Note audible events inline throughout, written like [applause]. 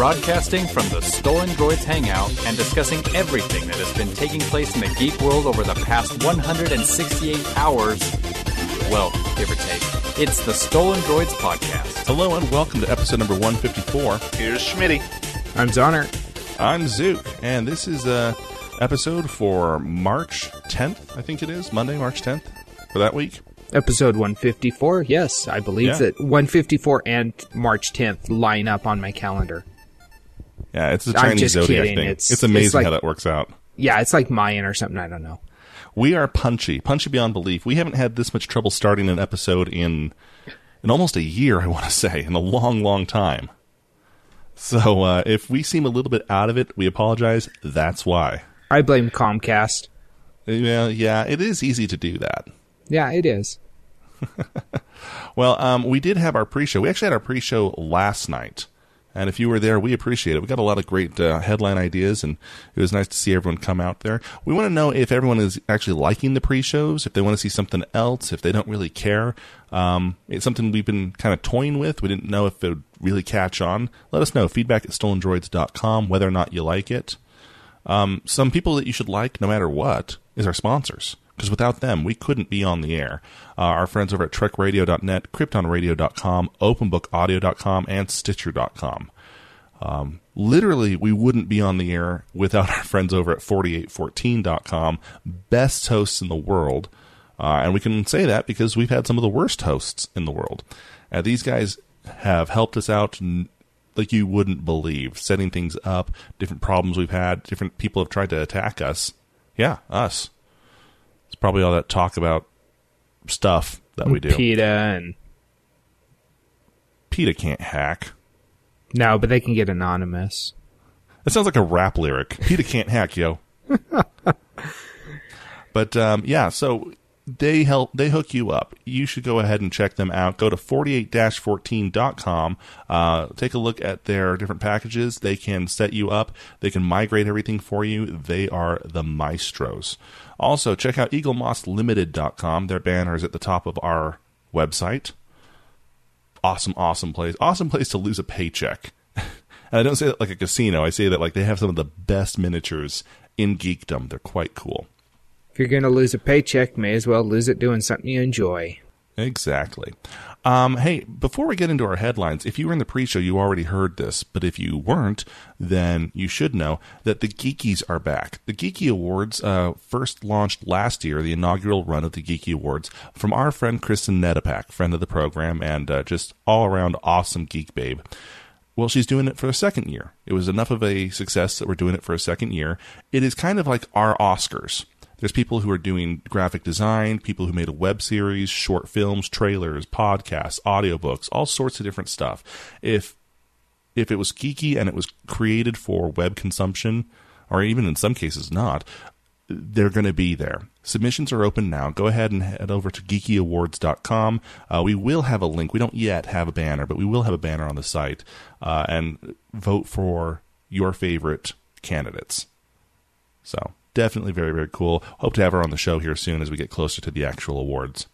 broadcasting from the Stolen Droids Hangout and discussing everything that has been taking place in the geek world over the past 168 hours. Well, give or take. It's the Stolen Droids Podcast. Hello and welcome to episode number 154. Here's Schmitty. I'm Zonner. I'm Zook, and this is a episode for March 10th, I think it is, Monday, March 10th, for that week. Episode 154. Yes, I believe Yeah. that 154 and March 10th line up on my calendar. Yeah, it's a Chinese zodiac kidding. thing. It's- It's, amazing it's like- how that works out. Yeah, it's like Mayan or something. I don't know. We are punchy, punchy beyond belief. We haven't had this much trouble starting an episode in in almost a year. I want to say in a long, long time. So uh, if we seem a little bit out of it, we apologize. That's why. I blame Comcast. Yeah, yeah, it is easy to do that. Yeah, it is. [laughs] Well, um, we did have our pre-show. We actually had our pre-show last night, and if you were there, we appreciate it. We got a lot of great uh, headline ideas, and it was nice to see everyone come out there. We want to know if everyone is actually liking the pre-shows, if they want to see something else, if they don't really care. Um, it's something we've been kind of toying with. We didn't know if it would really catch on. Let us know. Feedback at stolendroids.com, whether or not you like it. Um, some people that you should like no matter what is our sponsors. Because without them, we couldn't be on the air. Uh, our friends over at trekradio.net, kryptonradio.com, openbookaudio.com, and stitcher.com. Um, literally, we wouldn't be on the air without our friends over at 4814.com, best hosts in the world. Uh, and we can say that because we've had some of the worst hosts in the world. Uh, these guys have helped us out n- like you wouldn't believe, setting things up, different problems we've had, different people have tried to attack us. Yeah, us. Probably all that talk about stuff that we do. PETA and PETA can't hack. no, but they can get anonymous. That sounds like a rap lyric. PETA can't hack, yo. [laughs] but um, yeah, so they help. They hook you up. You should go ahead and check them out. Go to 48-14.com. Uh, take a look at their different packages. They can set you up. They can migrate everything for you. They are the maestros. Also, check out eaglemosslimited.com. Their banner is at the top of our website. Awesome, awesome place. Awesome place to lose a paycheck. [laughs] And I don't say that like a casino. I say that like they have some of the best miniatures in geekdom. They're quite cool. If you're going to lose a paycheck, may as well lose it doing something you enjoy. Exactly. Um, hey, before we get into our headlines, if you were in the pre-show, you already heard this, but if you weren't, then you should know that the Geekies are back. The Geeky Awards uh, first launched last year, the inaugural run of the Geeky Awards, from our friend Kristin Nedopak, friend of the program, and uh, just all-around awesome geek babe. Well, she's doing it for a second year. It was enough of a success that we're doing it for a second year. It is kind of like our Oscars. There's people who are doing graphic design, people who made a web series, short films, trailers, podcasts, audiobooks, all sorts of different stuff. If if it was geeky and it was created for web consumption, or even in some cases not, they're going to be there. Submissions are open now. Go ahead and head over to geekyawards.com. Uh, we will have a link. We don't yet have a banner, but we will have a banner on the site. Uh, and vote for your favorite candidates. So definitely very, very cool. Hope to have her on the show here soon as we get closer to the actual awards.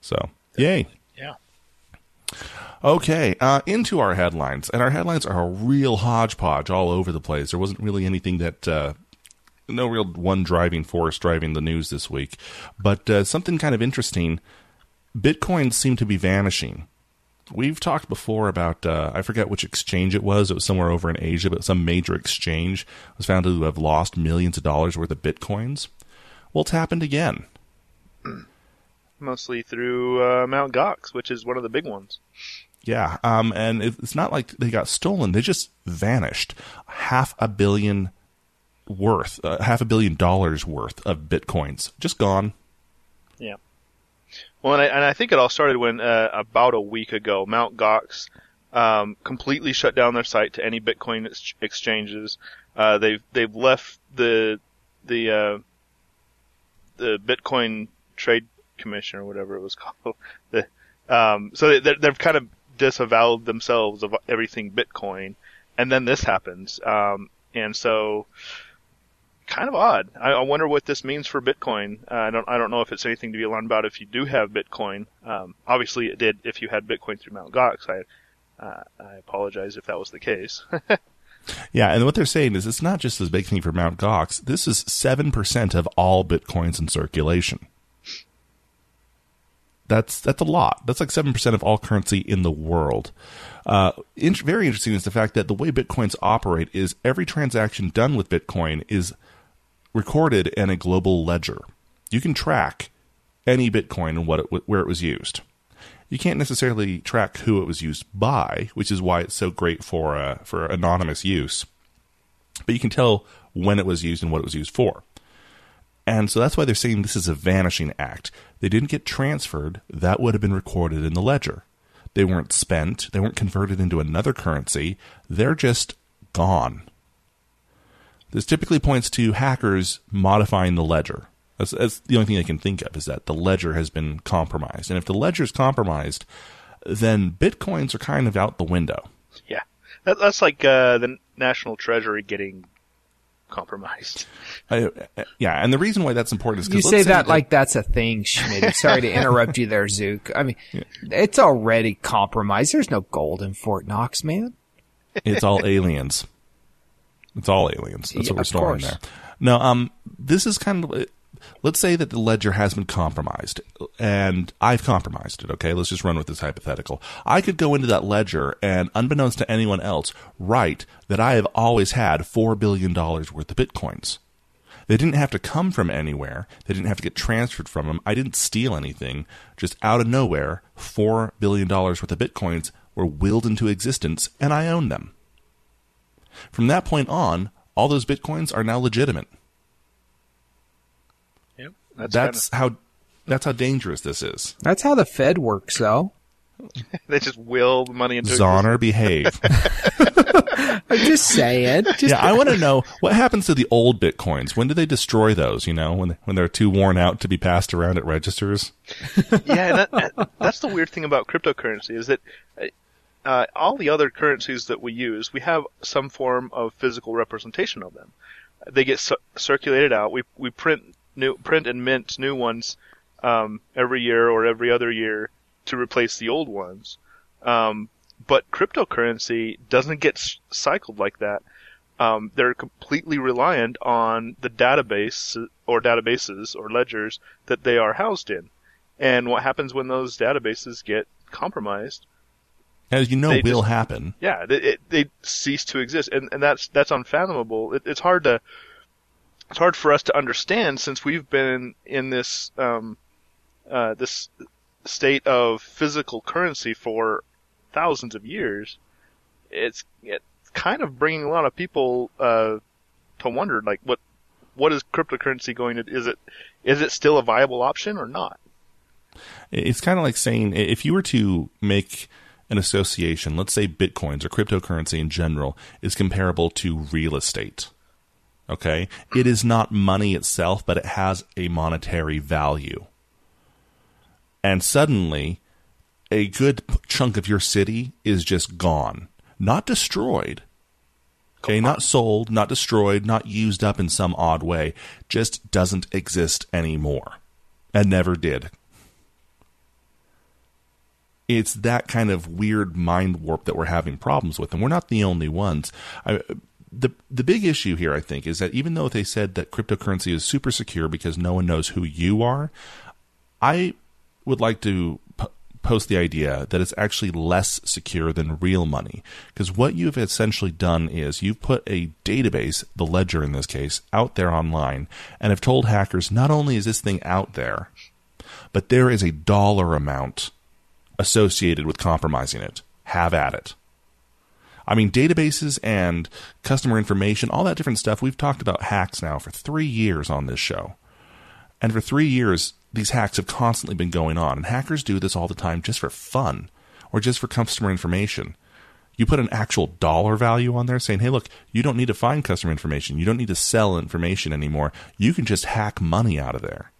So, yay. Yeah. Okay, uh, into our headlines. And our headlines are a real hodgepodge all over the place. There wasn't really anything that, uh, no real one driving force driving the news this week. But uh, something kind of interesting Bitcoins seem to be vanishing. We've talked before about, uh, I forget which exchange it was. It was somewhere over in Asia, but some major exchange was found to have lost millions of dollars worth of Bitcoins. Well, it's happened again. [clears throat] Mostly through uh, Mount Gox, which is one of the big ones. Yeah, um, and it's not like they got stolen; they just vanished. Half a billion worth, uh, half a billion dollars worth of bitcoins just gone. Yeah. Well, and I, and I think it all started when uh, about a week ago, Mount Gox um, completely shut down their site to any Bitcoin ex- exchanges. Uh, they've they've left the the uh, the Bitcoin Trade Commission or whatever it was [laughs] called. The, um, so they, they've kind of disavowed themselves of everything Bitcoin, and then this happens, um, and so kind of odd. I, I wonder what this means for Bitcoin. Uh, I don't I don't know if it's anything to be alarmed about if you do have Bitcoin. Um, obviously, it did if you had Bitcoin through Mt. Gox. I Uh, I apologize if that was the case. [laughs] Yeah, and what they're saying is it's not just this big thing for Mt. Gox. This is 7% of all bitcoins in circulation. That's that's a lot. That's like 7% of all currency in the world. Uh, very interesting is the fact that the way bitcoins operate is every transaction done with Bitcoin is recorded in a global ledger. You can track any Bitcoin and what it, where it was used you can't necessarily track who it was used by, which is why it's so great for uh, for anonymous use. But you can tell when it was used and what it was used for. And so that's why they're saying this is a vanishing act. They didn't get transferred, that would have been recorded in the ledger. They weren't spent, they weren't converted into another currency, they're just gone. This typically points to hackers modifying the ledger. That's, that's the only thing I can think of is that the ledger has been compromised. And if the ledger is compromised, then bitcoins are kind of out the window. Yeah, that, that's like uh, the National Treasury getting compromised. Uh, yeah, and the reason why that's important is because you say, that, that, like that's a thing, Schmidt. Sorry to [laughs] interrupt you there, Zook. I mean, yeah. it's already compromised. There's no gold in Fort Knox, man. It's all aliens. It's all aliens. That's yeah, what we're storing there. No, um, this is kind of let's say that the ledger has been compromised and I've compromised it. Okay. Let's just run with this hypothetical. I could go into that ledger and unbeknownst to anyone else, write that I have always had $4 billion worth of Bitcoins. They didn't have to come from anywhere. They didn't have to get transferred from them. I didn't steal anything. Just out of nowhere, $4 billion worth of Bitcoins were willed into existence and I own them. From that point on, all those Bitcoins are now legitimate. That's, that's kinda... how that's how dangerous this is. That's how the Fed works, though. [laughs] they just will the money into Zoner behave. [laughs] [laughs] I'm just saying. Just yeah, I want to know what happens to the old bitcoins. When do they destroy those? You know, when they, when they're too worn out to be passed around at registers. yeah, that, that's the weird thing about cryptocurrency is that uh, uh, all the other currencies that we use, we have some form of physical representation of them. They get cu- circulated out. We we print new print and mint new ones um, every year or every other year to replace the old ones. Um, but cryptocurrency doesn't get cycled like that. Um, they're completely reliant on the database or databases or ledgers that they are housed in. And what happens when those databases get compromised? As you know, will just, happen. Yeah, they, it, they cease to exist, and, and that's that's unfathomable. It, it's hard to it's hard for us to understand since we've been in this um, uh, this state of physical currency for thousands of years. It's it's kind of bringing a lot of people uh, to wonder, like what what is cryptocurrency going to? Is it is it still a viable option or not? It's kind of like saying if you were to make an association, let's say bitcoins or cryptocurrency in general, is comparable to real estate Okay. It is not money itself, but it has a monetary value. And suddenly, a good chunk of your city is just gone, not destroyed. Okay, not sold, not destroyed, not used up in some odd way, just doesn't exist anymore and never did. It's that kind of weird mind warp that we're having problems with, and we're not the only ones. I, the the big issue here, I think, is that even though they said that cryptocurrency is super secure because no one knows who you are, I would like to post the idea that it's actually less secure than real money because what you've essentially done is you've put a database, the ledger in this case, out there online and have told hackers not only is this thing out there, but there is a dollar amount associated with compromising it. Have at it. I mean, databases and customer information, all that different stuff. We've talked about hacks now for three years on this show. And for three years, these hacks have constantly been going on. And hackers do this all the time just for fun or just for customer information. You put an actual dollar value on there saying, hey, look, you don't need to find customer information. You don't need to sell information anymore. You can just hack money out of there.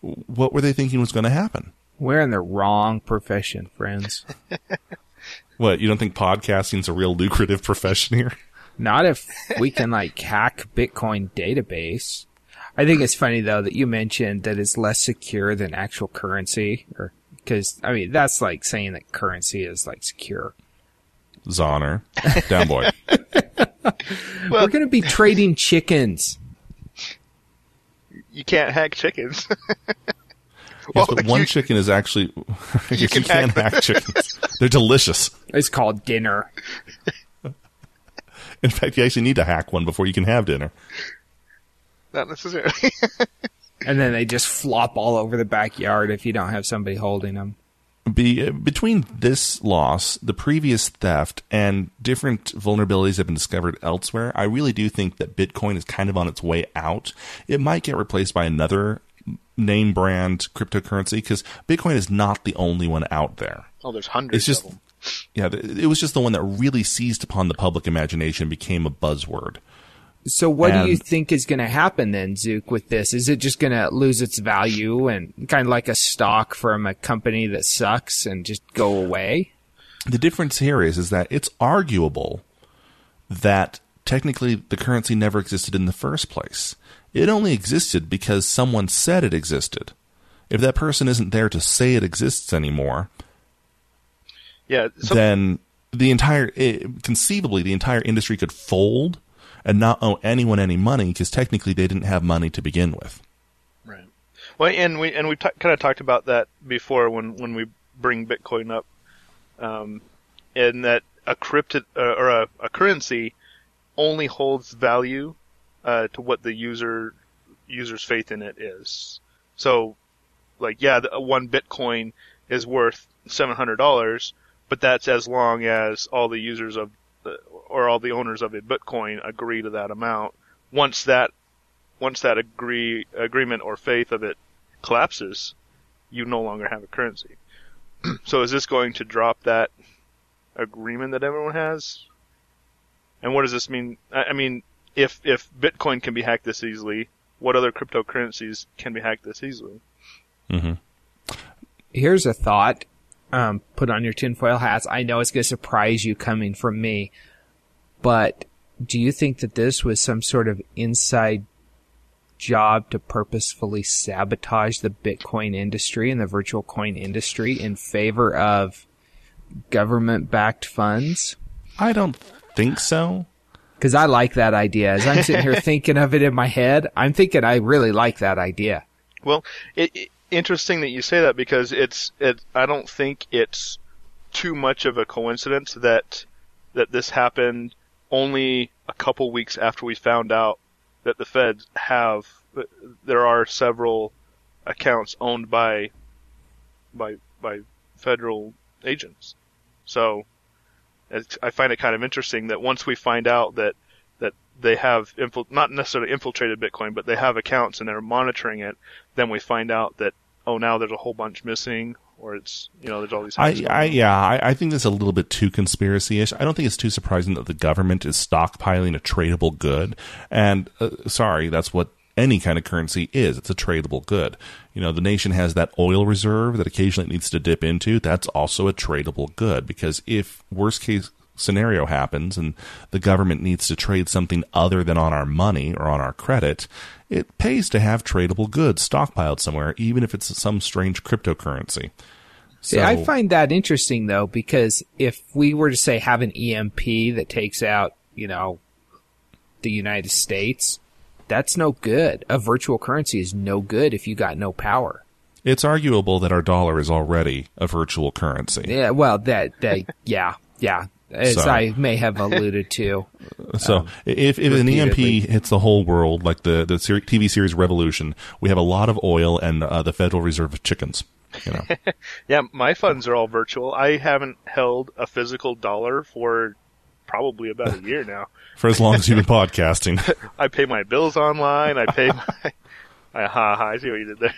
What were they thinking was going to happen? We're in the wrong profession, friends. [laughs] What, you don't think podcasting's a real lucrative profession here? Not if we can like hack Bitcoin database. I think it's funny though that you mentioned that it's less secure than actual currency or Because I mean, that's like saying that currency is like secure. Zoner, down boy. [laughs] We're gonna be trading chickens. You can't hack chickens. [laughs] Yes, Well, but one you- chicken is actually [laughs] you, can can hack hack [laughs] chickens. They're delicious. It's called dinner. [laughs] In fact, you actually need to hack one before you can have dinner. Not necessarily. And then they just flop all over the backyard if you don't have somebody holding them. Be, uh, between this loss, the previous theft, and different vulnerabilities have been discovered elsewhere, I really do think that Bitcoin is kind of on its way out. It might get replaced by another name brand cryptocurrency because Bitcoin is not the only one out there. oh, there's hundreds It's just, of them. yeah, it was just the one that really seized upon the public imagination, became a buzzword. So what do you think is going to happen then, Zook, with this? Is it just going to lose its value and kind of like a stock from a company that sucks and just go away? The difference here is is that it's arguable that technically the currency never existed in the first place. It only existed because someone said it existed. If that person isn't there to say it exists anymore, Yeah. So, then the entire eh, conceivably the entire industry could fold and not owe anyone any money because technically they didn't have money to begin with. Right. Well, and we and we t- kind of talked about that before when when we bring Bitcoin up, um, and that a cryptid uh, or a, a currency only holds value uh, to what the user user's faith in it is. So, like, yeah, the, one Bitcoin is worth seven hundred dollars, but that's as long as all the users of the, or all the owners of a Bitcoin agree to that amount. Once that once that agree agreement or faith of it collapses, you no longer have a currency. [clears throat] so is this going to drop that agreement that everyone has? And what does this mean? I I mean, if if Bitcoin can be hacked this easily, what other cryptocurrencies can be hacked this easily? hmm Here's a thought. Um, put on your tinfoil hats. I know it's going to surprise you coming from me, but do you think that this was some sort of inside job to purposefully sabotage the Bitcoin industry and the virtual coin industry in favor of government backed funds? I don't think so. Because I like that idea. As I'm sitting here [laughs] thinking of it in my head, I'm thinking I really like that idea. Well, it, it, interesting that you say that because it's it. I don't think it's too much of a coincidence that that this happened only a couple weeks after we found out that the feds have there are several accounts owned by by by federal agents. So I find it kind of interesting that once we find out that that they have infil- not necessarily infiltrated Bitcoin, but they have accounts and they're monitoring it, then we find out that oh now there's a whole bunch missing, or it's you know there's all these. I, I yeah, I, I think that's a little bit too conspiracy-ish. I don't think it's too surprising that the government is stockpiling a tradable good. And uh, sorry, that's what any kind of currency is. It's a tradable good. You know, the nation has that oil reserve that occasionally it needs to dip into. That's also a tradable good because if worst case scenario happens and the government needs to trade something other than on our money or on our credit, it pays to have tradable goods stockpiled somewhere, even if it's some strange cryptocurrency. See, I find that interesting though, because if we were to say have an EMP that takes out, you know, the United States, that's no good. A virtual currency is no good if you got no power. It's arguable that our dollar is already a virtual currency. Yeah, well, that, that, [laughs] yeah, yeah. As So- I may have alluded to. [laughs] So if, if an EMP hits the whole world, like the the ser- TV series Revolution, we have a lot of oil and uh, the Federal Reserve of chickens. You know, [laughs] Yeah, my funds are all virtual. I haven't held a physical dollar for probably about a year now. [laughs] for as long as you've been podcasting. [laughs] I pay my bills online. I pay [laughs] my. I, ha ha! I see what you did there.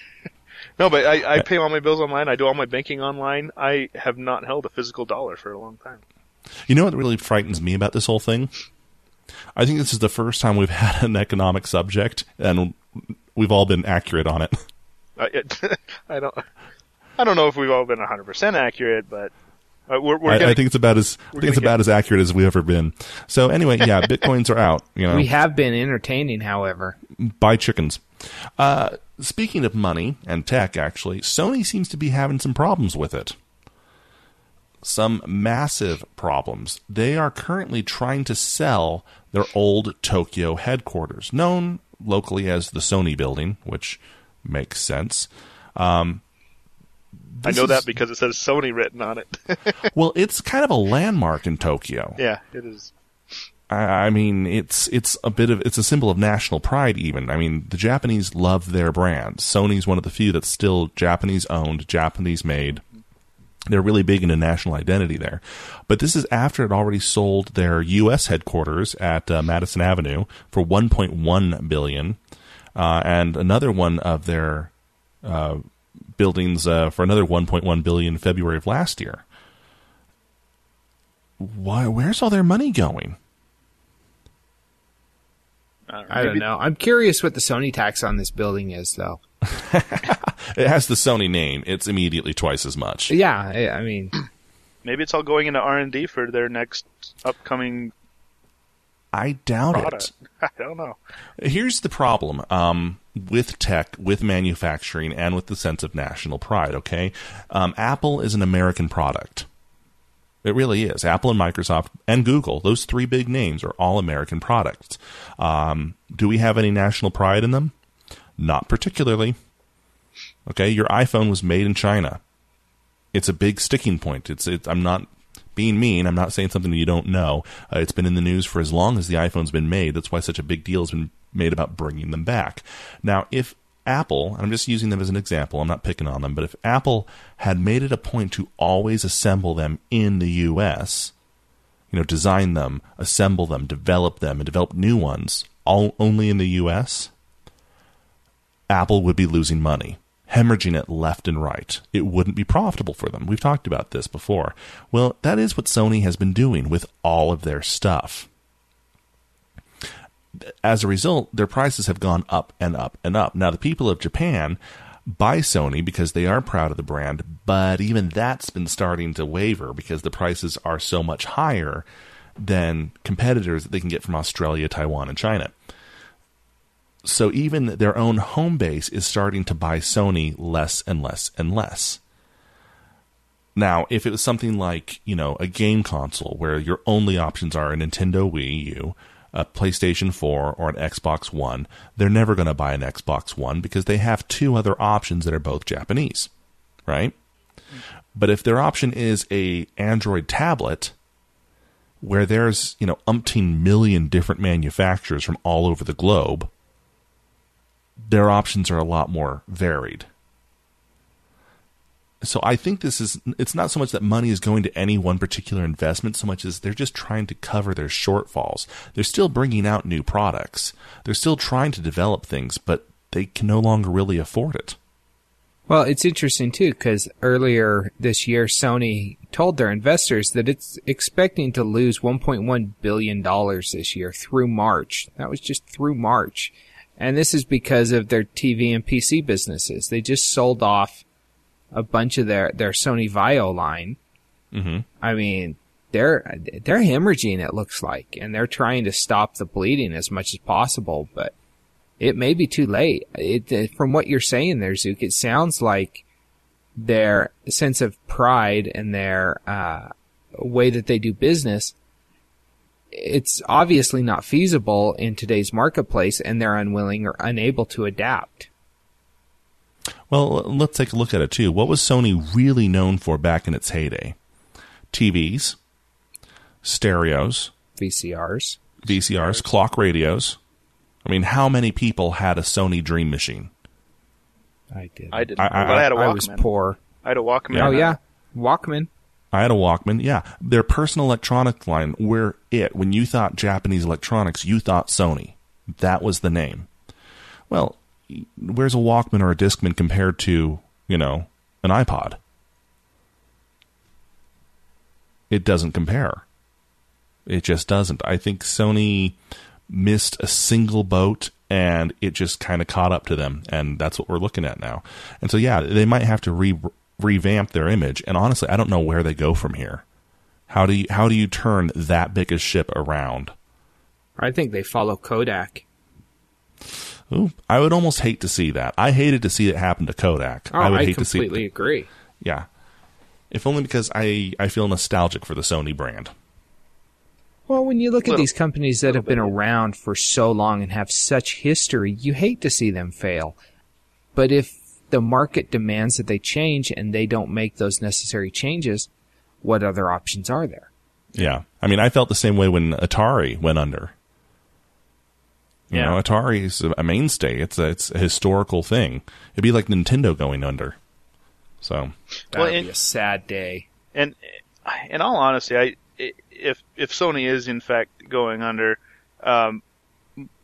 no, but I, I pay all my bills online. I do all my banking online. I have not held a physical dollar for a long time. You know what really frightens me about this whole thing? I think this is the first time we've had an economic subject and we've all been accurate on it. I, it, I don't. I don't know if we've all been 100% accurate, but Uh, we're, we're I, gonna, I think it's about as I think it's gonna about as accurate as we've ever been. So anyway, yeah, [laughs] bitcoins are out. You know, We have been entertaining, however. buy chickens. Uh, speaking of money and tech, actually, Sony seems to be having some problems with it. Some massive problems. They are currently trying to sell their old Tokyo headquarters, known locally as the Sony building, which makes sense. Um, I know is- that because it says Sony written on it. [laughs] well, it's kind of a landmark in Tokyo. yeah, it is. I I mean, it's it's a bit of it's a symbol of national pride. Even I mean, the Japanese love their brand. Sony's one of the few that's still Japanese owned, Japanese made. They're really big into national identity there. But this is after it already sold their U.S. headquarters at uh, Madison Avenue for 1.1 billion, uh, and another one of their uh, buildings uh, for another 1.1 billion in February of last year. Why? Where's all their money going? I don't know. I'm curious what the Sony tax on this building is, though. [laughs] It has the Sony name. It's immediately twice as much. Yeah, I, I mean, [clears throat] Maybe it's all going into R and D for their next upcoming I doubt product. [laughs] I don't know. Here's the problem um, with tech, with manufacturing, and with the sense of national pride. Okay, um, Apple is an American product. It really is. Apple and Microsoft and Google, those three big names, are all American products. Um, do we have any national pride in them? Not particularly. Okay, your iPhone was made in China. It's a big sticking point. It's, it's I'm not being mean. I'm not saying something you don't know. Uh, it's been in the news for as long as the iPhone's been made. That's why such a big deal has been made about bringing them back. Now, if Apple, and I'm just using them as an example, I'm not picking on them, but if Apple had made it a point to always assemble them in the US, you know, design them, assemble them, develop them, and develop new ones all only in the US, Apple would be losing money, hemorrhaging it left and right. It wouldn't be profitable for them. We've talked about this before. Well, that is what Sony has been doing with all of their stuff. As a result, their prices have gone up and up and up. Now, the people of Japan buy Sony because they are proud of the brand, but even that's been starting to waver because the prices are so much higher than competitors that they can get from Australia, Taiwan, and China so even their own home base is starting to buy Sony less and less and less. Now, if it was something like, you know, a game console where your only options are a Nintendo Wii U, a PlayStation 4, or an Xbox One, they're never going to buy an Xbox One because they have two other options that are both Japanese, right? But if their option is a Android tablet, where there's, you know, umpteen million different manufacturers from all over the globe, their options are a lot more varied. So I think this is it's not so much that money is going to any one particular investment so much as they're just trying to cover their shortfalls. They're still bringing out new products. They're still trying to develop things, but they can no longer really afford it. well, it's interesting too because earlier this year, Sony told their investors that it's expecting to lose 1.1 billion dollars this year through March. That was just through March, and this is because of their TV and PC businesses. They just sold off a bunch of their their Sony VAIO line. Mm-hmm. I mean, they're they're hemorrhaging. It looks like, and they're trying to stop the bleeding as much as possible. But it may be too late. It, from what you're saying there, Zook, it sounds like their sense of pride and their uh, way that they do business. It's obviously not feasible in today's marketplace, and they're unwilling or unable to adapt. Well, let's take a look at it too. What was Sony really known for back in its heyday? TVs, stereos, VCRs. VCRs, clock radios. I mean, how many people had a Sony Dream Machine? I did. I didn't, I- I- but I had a I was poor. I had a Walkman. Oh yeah, [laughs] Walkman. I had a Walkman. Yeah, their personal electronic line were it. When you thought Japanese electronics, you thought Sony. That was the name. Well, where's a Walkman or a Discman compared to you know an iPod? It doesn't compare. It just doesn't. I think Sony missed a single boat and it just kind of caught up to them and that's what we're looking at now. And so yeah, they might have to re revamp their image, and honestly, I don't know where they go from here. How do you how do you turn that big a ship around? I think they follow Kodak. Ooh, I would almost hate to see that. I hated to see it happen to Kodak. Oh, I would I hate to see. completely agree. Yeah, if only because I I feel nostalgic for the Sony brand. Well, when you look at these companies that have been around for so long and have such history, you hate to see them fail. But if the market demands that they change and they don't make those necessary changes, what other options are there? Yeah, I mean, I felt the same way when Atari went under. You Yeah. know, Atari is a mainstay. It's a it's a historical thing. It'd be like Nintendo going under. So That Well, would and- be a sad day. And in all honesty, I if if Sony is in fact going under, um,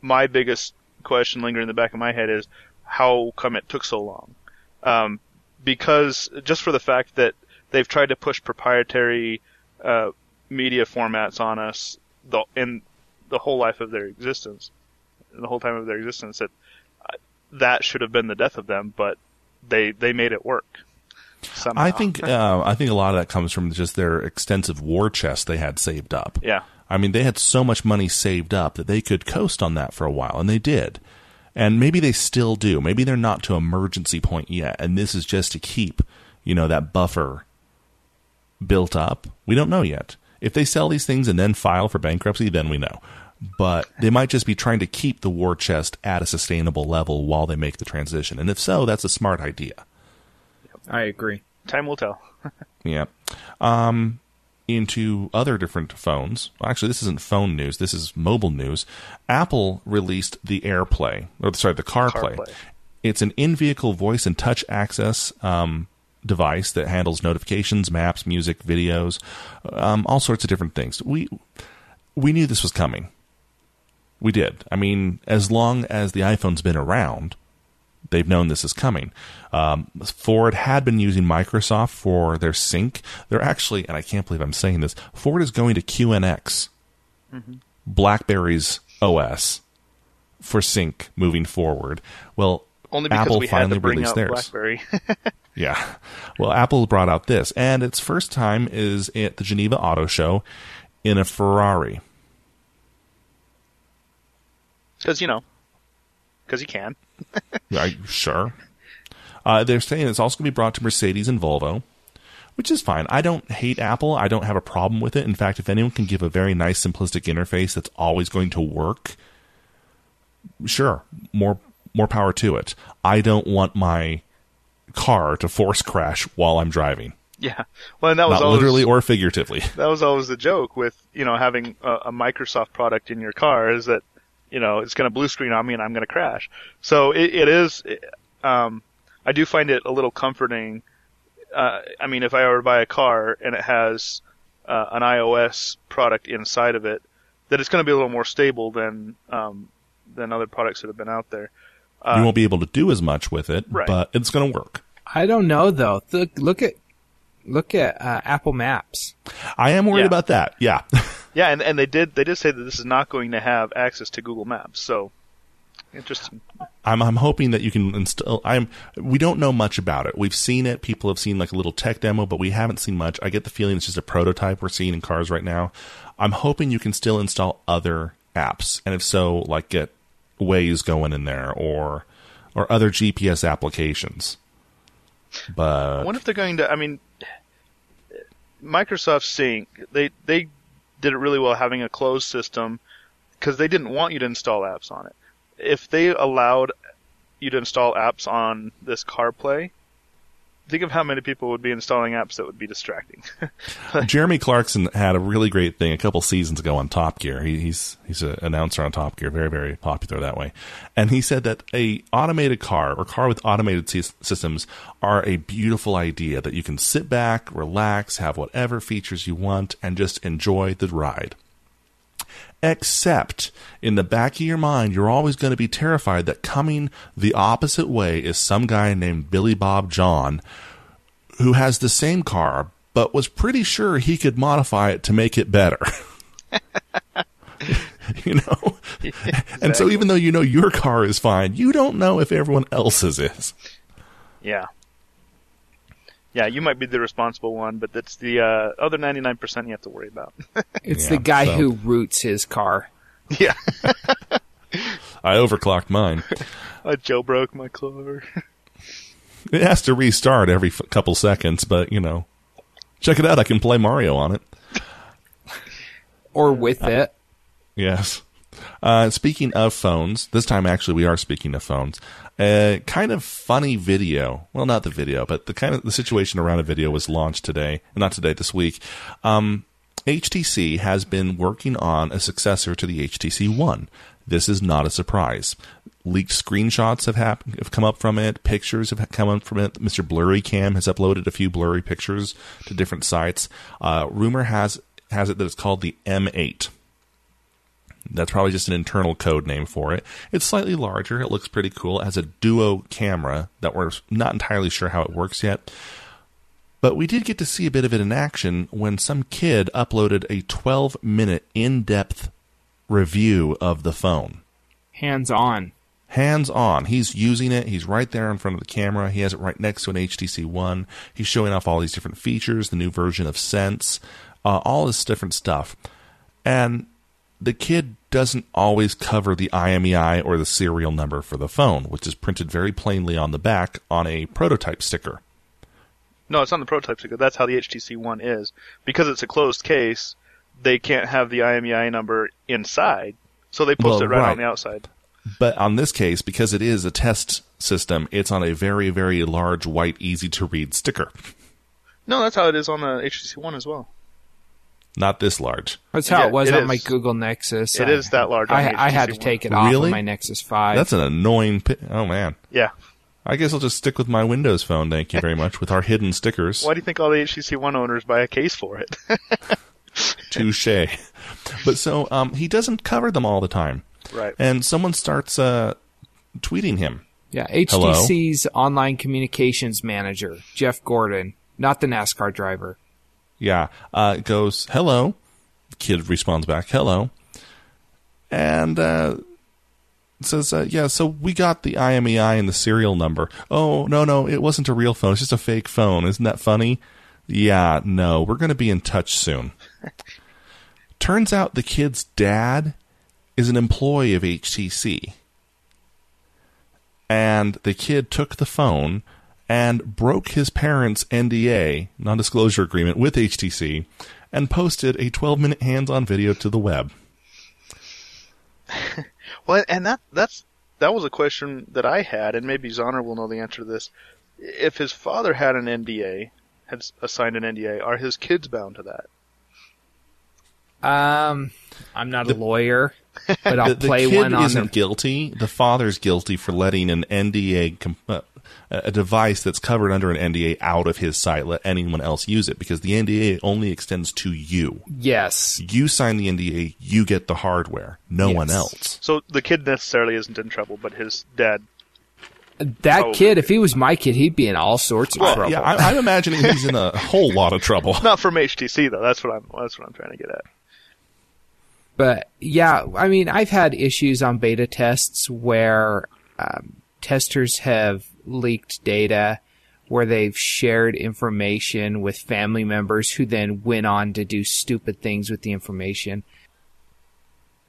my biggest question lingering in the back of my head is how come it took so long? Um, because just for the fact that they've tried to push proprietary uh, media formats on us the in the whole life of their existence, in the whole time of their existence, that uh, that should have been the death of them, but they they made it work. Somehow. I think [laughs] uh, I think a lot of that comes from just their extensive war chest they had saved up. Yeah. I mean, they had so much money saved up that they could coast on that for a while, and they did. And maybe they still do. Maybe they're not to emergency point yet, and this is just to keep, you know, that buffer built up. We don't know yet. If they sell these things and then file for bankruptcy, then we know. But they might just be trying to keep the war chest at a sustainable level while they make the transition. And if so, that's a smart idea. I agree. Time will tell. [laughs] Yeah. Um, into other different phones. Actually, this isn't phone news. This is mobile news. Apple released the AirPlay, or sorry, the CarPlay. CarPlay. It's an in-vehicle voice and touch access um, device that handles notifications, maps, music, videos, um, all sorts of different things. We we knew this was coming. We did. I mean, as long as the iPhone's been around, they've known this is coming. Um, Ford had been using Microsoft for their sync. They're actually, and I can't believe I'm saying this, Ford is going to QNX, BlackBerry's OS, for sync moving forward. Well, Only because Apple we had finally to bring released out theirs. BlackBerry. [laughs] Yeah. Well, Apple brought out this, and its first time is at the Geneva Auto Show in a Ferrari. Because, you know, because you can. [laughs] Are you sure? Uh, they're saying it's also going to be brought to Mercedes and Volvo, which is fine. I don't hate Apple. I don't have a problem with it. In fact, if anyone can give a very nice, simplistic interface that's always going to work, sure, more more power to it. I don't want my car to force crash while I'm driving, Yeah. Well, and that was not always, literally or figuratively. [laughs] that was always the joke with, you know, having a, a Microsoft product in your car is that, you know, it's going to blue screen on me and I'm going to crash. So it, it is, um, I do find it a little comforting. Uh, I mean, if I were to buy a car and it has uh, an iOS product inside of it, that it's going to be a little more stable than um, than other products that have been out there. you won't be able to do as much with it, Right. but it's going to work. I don't know though. Look, look at look at uh, Apple Maps. I am worried Yeah. about that. Yeah. [laughs] Yeah, and and they did they did say that this is not going to have access to Google Maps. So interesting. I'm I'm hoping that you can install. I'm we don't know much about it. We've seen it. People have seen like a little tech demo, but we haven't seen much. I get the feeling it's just a prototype we're seeing in cars right now. I'm hoping you can still install other apps, and if so, like get Waze going in there or or other GPS applications. I But wonder if they're going to. I mean, Microsoft Sync they they did it really well having a closed system because they didn't want you to install apps on it. If they allowed you to install apps on this CarPlay, think of how many people would be installing apps that would be distracting. [laughs] Jeremy Clarkson had a really great thing a couple seasons ago on Top Gear. He, he's he's an announcer on Top Gear, very very popular that way. And he said that a automated car or car with automated sys- systems are a beautiful idea that you can sit back, relax, have whatever features you want, and just enjoy the ride. Except in the back of your mind, you're always going to be terrified that coming the opposite way is some guy named Billy Bob John who has the same car but was pretty sure he could modify it to make it better. [laughs] you know? [laughs] And so even though you know your car is fine, you don't know if everyone else's is. yeah. Yeah, you might be the responsible one, but that's the uh, other 99% you have to worry about. [laughs] It's Yeah, the guy so- who roots his car. yeah. [laughs] I overclocked mine. I jailbroke my car. [laughs] It has to restart every f- couple seconds, but you know, check it out. I can play Mario on it. Or with it. Yes. Uh, speaking of phones, this time actually we are speaking of phones. A kind of funny video. Well, not the video, but the kind of the situation around a video was launched today. Not today, this week. Um, HTC has been working on a successor to the HTC One. This is not a surprise. Leaked screenshots have hap- have come up from it. Pictures have come up from it. Mr. Blurry Cam has uploaded a few blurry pictures to different sites. Uh, rumor has has it that it's called the M8. That's probably just an internal code name for it. It's slightly larger. It looks pretty cool. It has a duo camera that we're not entirely sure how it works yet. But we did get to see a bit of it in action when some kid uploaded a 12 minute in depth review of the phone. Hands on. Hands on. He's using it. He's right there in front of the camera. He has it right next to an HTC One. He's showing off all these different features, the new version of Sense, uh, all this different stuff. And the kid doesn't always cover the IMEI or the serial number for the phone, which is printed very plainly on the back on a prototype sticker. No, it's on the prototype sticker. That's how the HTC One is. Because it's a closed case, they can't have the IMEI number inside, so they post Well, it right, right. on the outside. But on this case, because it is a test system, it's on a very, very large, white, easy to read sticker. No, that's how it is on the HTC One as well. Not this large. That's how Yeah, it was it on my. Google Nexus. It I- is that large I, I had to take it One. off Really? of my Nexus 5. That's an annoying. Pi- oh man. Yeah. I guess I'll just stick with my Windows phone. Thank you very much. With our hidden stickers, Why do you think all the HTC One owners buy a case for it? [laughs] touche. But so um, he doesn't cover them all the time, right. and someone starts uh, tweeting him. yeah, Hello? HTC's online communications manager, Jeff Gordon, not the NASCAR driver. Yeah, uh, goes hello. Kid responds back hello, and uh, says, uh, "Yeah, so we got the IMEI and the serial number. Oh no, no, it wasn't a real phone. It's just a fake phone. Isn't that funny? Yeah, no, we're going to be in touch soon." [laughs] Turns out the kid's dad is an employee of HTC. And the kid took the phone and broke his parents' NDA, non disclosure agreement, with HTC and posted a 12 minute hands on video to the web. [laughs] Well, and that that's that was a question that I had, and maybe Zoner will know the answer to this. If his father had an NDA, had s- signed an NDA, are his kids bound to that? Um, I'm not a lawyer, but [laughs] I'll The, the play kid one on isn't the guilty. The father's guilty for letting an NDA, com- uh, a device that's covered under an NDA, out of his site, let anyone else use it because the NDA only extends to you. Yes. You sign the NDA, you get the hardware, no Yes. one else. So the kid necessarily isn't in trouble, but his dad. That Oh. kid, if he was my kid, he'd be in all sorts of trouble. Yeah, I, I'm imagining he's in a [laughs] whole lot of trouble. Not from HTC though. That's what I'm. That's what I'm trying to get at. But yeah, I mean, I've had issues on beta tests where um, testers have leaked data, where they've shared information with family members who then went on to do stupid things with the information.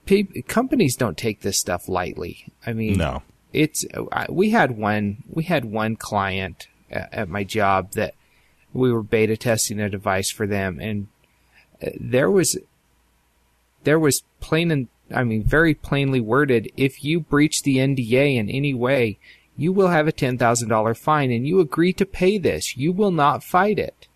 Pe- companies don't take this stuff lightly. I mean, No. it's I- we had one we had one client at, at my job that we were beta testing a device for them and uh, there was there was plain and I mean very plainly worded if you breach the NDA in any way you will have a $10,000 fine and you agree to pay this you will not fight it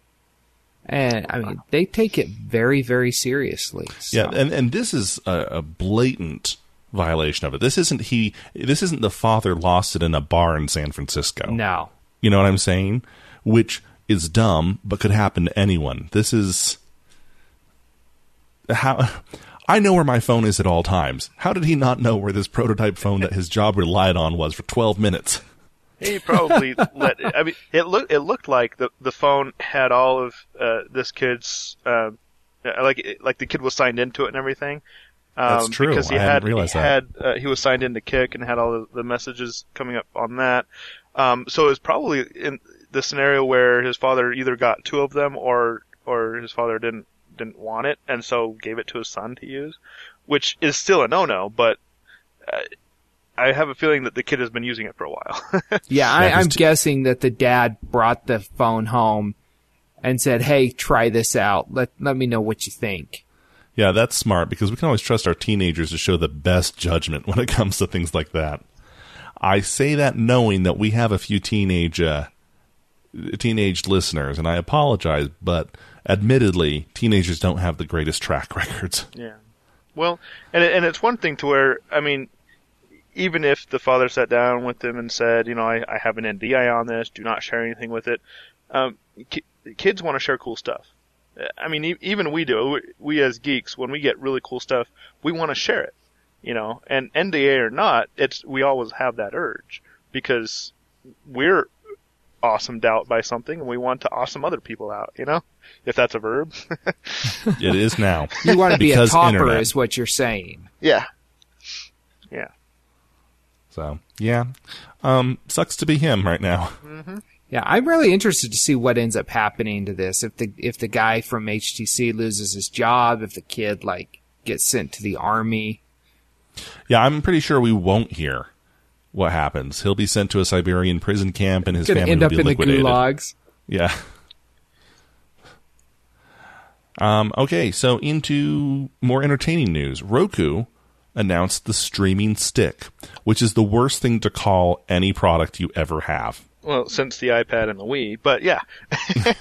and I mean they take it very very seriously so. Yeah, and and this is a, a blatant violation of it. This isn't he. This isn't the father lost it in a bar in San Francisco. no You know what I'm saying? Which is dumb, but could happen to anyone. This is how. I know where my phone is at all times. How did he not know where this prototype phone that his job relied on was for 12 minutes? He probably [laughs] let. I mean, it looked. It looked like the the phone had all of uh, this kid's. Uh, like like the kid was signed into it and everything. Um, That's true. Because he I had he that. had uh, he was signed into Kik and had all the, the messages coming up on that. Um, so it was probably in the scenario where his father either got two of them or or his father didn't didn't want it and so gave it to his son to use, which is still a no-no. But uh, I have a feeling that the kid has been using it for a while. [laughs] Yeah, I, I'm t- guessing that the dad brought the phone home and said, "Hey, try this out. Let let me know what you think." Yeah, that's smart because we can always trust our teenagers to show the best judgment when it [laughs] comes to things like that. I say that knowing that we have a few teenage uh, teenage listeners, and I apologize, but admittedly, teenagers don't have the greatest track [laughs] records. Yeah. Well, and and it's one thing to where I mean, even if the father sat down with them and said, you know, I, I have an NDI on this, do not share anything with it. Um, ki- kids want to share cool stuff. I mean, e- even we do. We, we as geeks, when we get really cool stuff, we want to share it. You know, and NDA or not, it's we always have that urge because we're awesomed out by something and we want to awesome other people out. You know, if that's a verb. [laughs] it is now. You want to be a Because topper, internet. is what you're saying. yeah. Yeah. So yeah, um, sucks to be him right now. Yeah, I'm really interested to see what ends up happening to this. If the if the guy from HTC loses his job, if the kid like gets sent to the army. Yeah, I'm pretty sure we won't hear what happens. He'll be sent to a Siberian prison camp, and his family end will up be in the liquidated. gulags. Yeah. Um, okay, so into more entertaining news. Roku announced the streaming stick, which is the worst thing to call any product you ever have. Well, since the iPad and the Wii, but yeah. [laughs]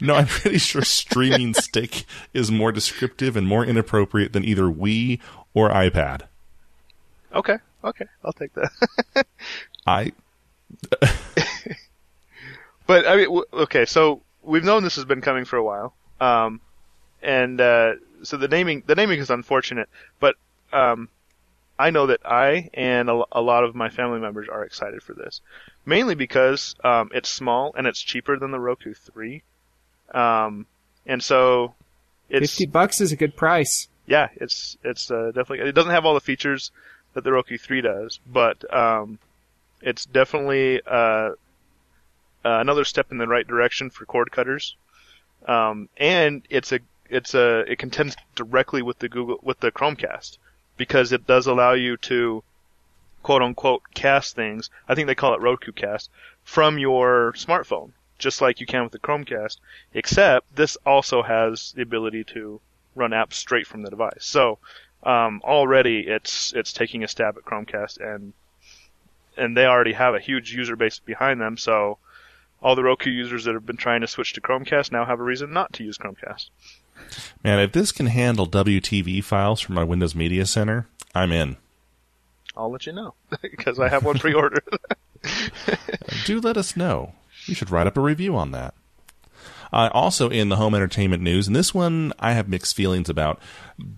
No, I'm pretty sure streaming [laughs] stick is more descriptive and more inappropriate than either Wii or iPad. Okay, okay, I'll take that. [laughs] I [laughs] but I mean, w- okay, so we've known this has been coming for a while, um, and uh, so the naming the naming is unfortunate, but um, I know that I and a, a lot of my family members are excited for this, mainly because um, it's small and it's cheaper than the Roku three, um, and so it's Fifty bucks is a good price. yeah, it's it's uh, definitely it doesn't have all the features that the Roku 3 does, but um, it's definitely uh, uh, another step in the right direction for cord cutters. Um, and it's a it's a it contends directly with the Google with the Chromecast because it does allow you to quote unquote cast things. I think they call it Roku Cast from your smartphone, just like you can with the Chromecast. Except this also has the ability to run apps straight from the device. So um, already it's it's taking a stab at Chromecast and and they already have a huge user base behind them. So all the Roku users that have been trying to switch to Chromecast now have a reason not to use Chromecast. man, if this can handle WTV files from my Windows Media Center, I'm in. I'll let you know [laughs] because I have one [laughs] pre-ordered. do let us know. You should write up a review on that. Uh, also, in the home entertainment news, and this one I have mixed feelings about.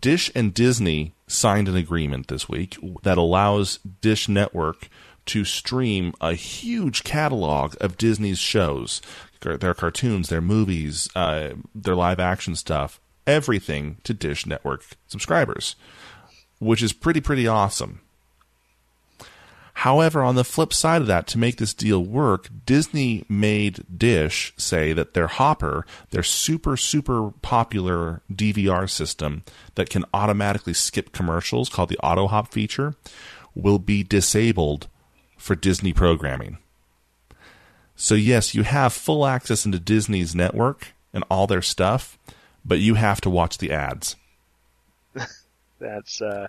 Dish and Disney signed an agreement this week that allows Dish Network to stream a huge catalog of Disney's shows, their cartoons, their movies, uh, their live action stuff, everything to Dish Network subscribers, which is pretty, pretty awesome. However, on the flip side of that, to make this deal work, Disney made Dish say that their Hopper, their super, super popular DVR system that can automatically skip commercials called the Auto Hop feature, will be disabled for Disney programming. So, yes, you have full access into Disney's network and all their stuff, but you have to watch the ads. [laughs] That's uh,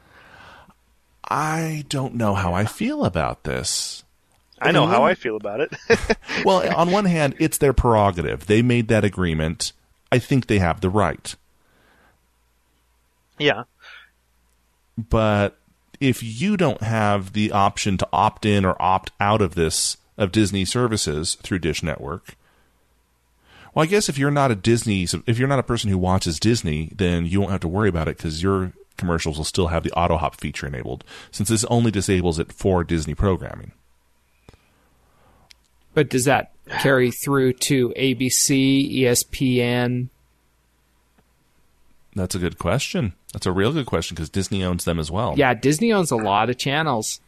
I don't know how I feel about this. I know how I mm. feel about it. [laughs] well, on one hand, it's their prerogative. They made that agreement. I think they have the right. yeah, But if you don't have the option to opt in or opt out of this of Disney services through Dish Network, well, I guess if you're not a Disney, if you're not a person who watches Disney, then you won't have to worry about it because your commercials will still have the auto hop feature enabled, since this only disables it for Disney programming. But does that carry through to ABC, ESPN? That's a good question. That's a real good question because Disney owns them as well. Yeah, Disney owns a lot of channels.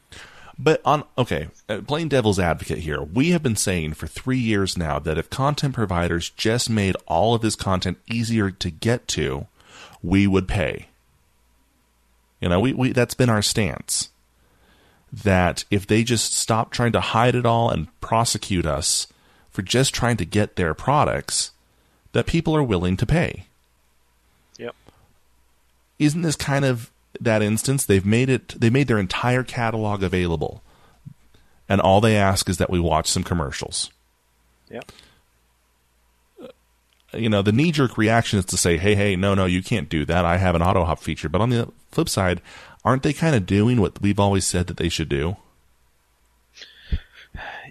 But on okay, uh, playing devil's advocate here, we have been saying for three years now that if content providers just made all of this content easier to get to, we would pay. You know, we, we that's been our stance. That if they just stop trying to hide it all and prosecute us for just trying to get their products, that people are willing to pay. Yep. Isn't this kind of that instance? They've made it they made their entire catalog available. And all they ask is that we watch some commercials. Yep. You know, the knee jerk reaction is to say, hey, hey, no, no, you can't do that. I have an auto hop feature. But on the flip side, aren't they kind of doing what we've always said that they should do?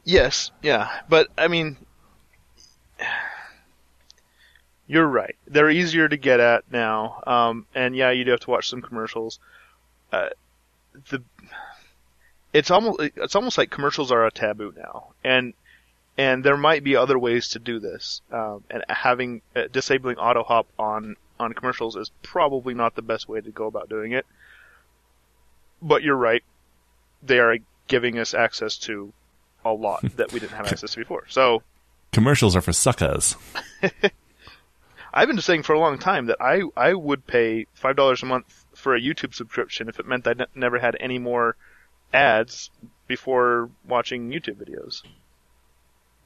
Yes, yeah, but I mean, you're right. They're easier to get at now, um, and yeah, you do have to watch some commercials. Uh, the it's almost it's almost like commercials are a taboo now, and and there might be other ways to do this. Um, and having uh, disabling auto hop on on commercials is probably not the best way to go about doing it. But you're right; they are giving us access to a lot [laughs] that we didn't have access to before. So Commercials are for suckers. [laughs] I've been saying for a long time that I I would pay five dollars a month for a YouTube subscription if it meant I ne- never had any more ads before watching YouTube videos.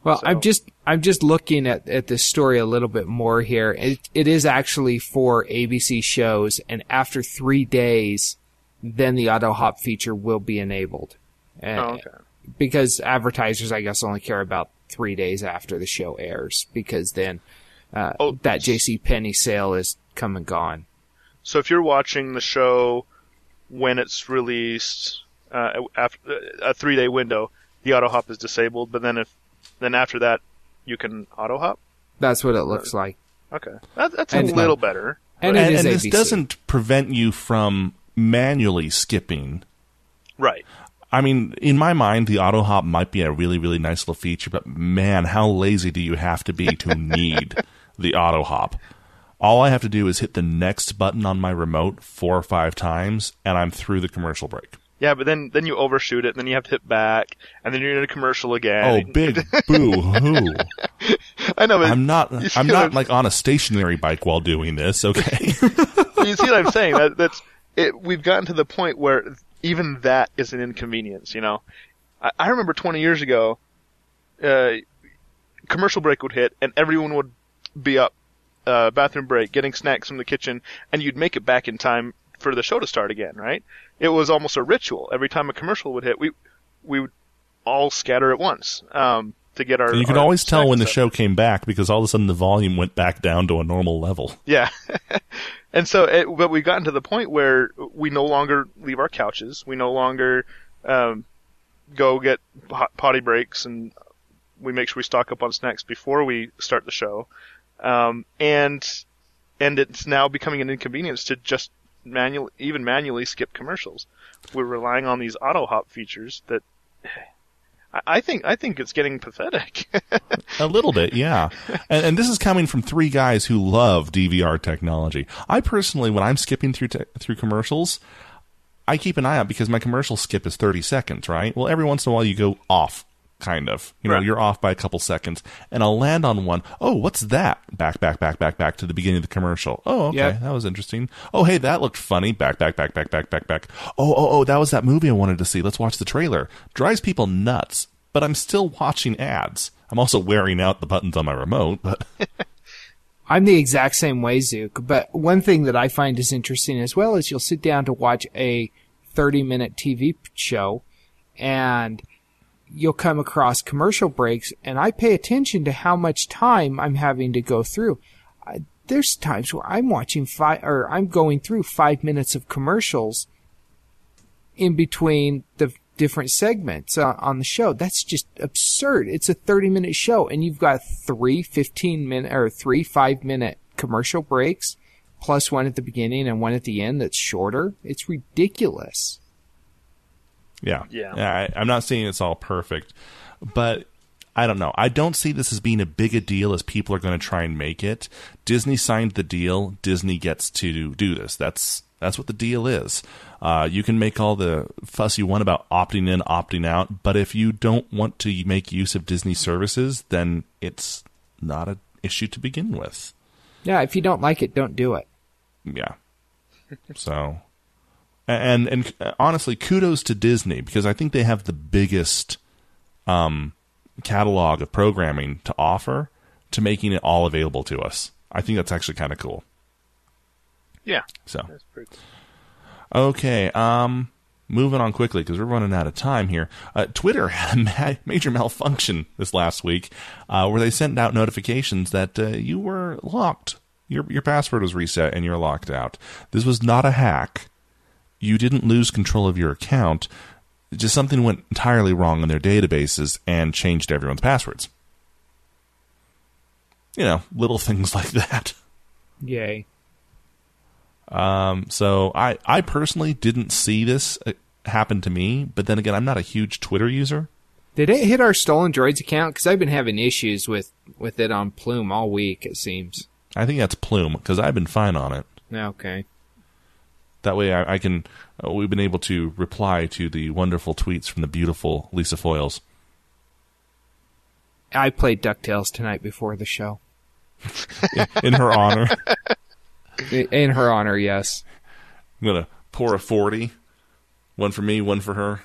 Well, So- I'm just I'm just looking at, at this story a little bit more here. It, it is actually for ABC shows, and after three days, then the auto hop feature will be enabled. Uh, Oh, okay. Because advertisers, I guess, only care about three days after the show airs, because then uh, Oh. that J.C. Penney sale is come and gone. So if you're watching the show when it's released uh, after a three day window, the auto hop is disabled. But then if then after that, you can auto hop. That's what it looks like. Okay, that, that's And- a little better. And and and this doesn't prevent you from manually skipping Right. I mean, in my mind, the auto hop might be a really, really nice little feature, but man, how lazy do you have to be to [laughs] need the auto hop? All I have to do is hit the next button on my remote four or five times, and I'm through the commercial break. Yeah, but then then you overshoot it, and then you have to hit back, and then you're in a commercial again. Oh, big [laughs] boo hoo! I know, but I'm not. I'm not like on a stationary bike while doing this. Okay. [laughs] you see what I'm saying? That, that's it. We've gotten to the point where even that is an inconvenience. You know, I, I remember 20 years ago, uh, commercial break would hit, and everyone would be up, uh, bathroom break, getting snacks from the kitchen, and you'd make it back in time for the show to start again. Right? It was almost a ritual. Every time a commercial would hit, we we would all scatter at once um, to get our. And you could our always tell when the up. show came back because all of a sudden the volume went back down to a normal level. Yeah. [laughs] and so, it, but we've gotten to the point where we no longer leave our couches. We no longer um, go get potty breaks, and we make sure we stock up on snacks before we start the show. Um, and and it's now becoming an inconvenience to just manually, even manually skip commercials. We're relying on these auto hop features that. [sighs] I- I think I think it's getting pathetic. [laughs] A little bit, yeah. [laughs] And, and this is coming from three guys who love DVR technology. I personally, when I'm skipping through te- through commercials, I keep an eye out because my commercial skip is 30 seconds, right? Well, every once in a while you go off, kind of. You know, Right. you're off by a couple seconds, and I'll land on one. Oh, what's that? Back, back, back, back, back to the beginning of the commercial. Oh, okay, Yep. that was interesting. Oh, hey, that looked funny. Back, back, back, back, back, back, back. Oh, oh, oh, that was that movie I wanted to see. Let's watch the trailer. Drives people nuts, but I'm still watching ads. I'm also wearing out the buttons on my remote, but [laughs] I'm the exact same way, Zook. But one thing that I find is interesting as well is you'll sit down to watch a 30 minute TV show and you'll come across commercial breaks and I pay attention to how much time I'm having to go through. I, there's times where I'm watching five or I'm going through five minutes of commercials in between the different segments uh, on the show. That's just absurd. It's a 30 minute show and you've got three 15 minute or three five minute commercial breaks plus one at the beginning and one at the end that's shorter. It's ridiculous. Yeah, Yeah. I, I'm not saying it's all perfect, but I don't know. I don't see this as being a big a deal as people are going to try and make it. Disney signed the deal. Disney gets to do this. That's That's what the deal is. Uh, you can make all the fuss you want about opting in, opting out, but if you don't want to make use of Disney services, then it's not an issue to begin with. Yeah, if you don't like it, don't do it. Yeah. [laughs] so, and and honestly, kudos to Disney because I think they have the biggest um, catalog of programming to offer to making it all available to us. I think that's actually kind of cool. Yeah. So cool. okay, um, moving on quickly because we're running out of time here. Uh, Twitter [laughs] had a ma- major malfunction this last week uh, where they sent out notifications that uh, you were locked. Your your password was reset and you're locked out. This was not a hack. You didn't lose control of your account. Just something went entirely wrong in their databases and changed everyone's passwords. You know, little [laughs] things like that. Yay. Um, so I, I personally didn't see this uh, happen to me, but then again, I'm not a huge Twitter user. Did it hit our Stolen Droids account? Because I've been having issues with, with it on Plume all week, it seems. I think that's Plume because I've been fine on it. Okay. That way, I, I can. Uh, we've been able to reply to the wonderful tweets from the beautiful Lisa Foiles. I played DuckTales tonight before the show. in, [laughs] in her honor. [laughs] In her honor, yes. I'm gonna pour a forty. One for me, one for her.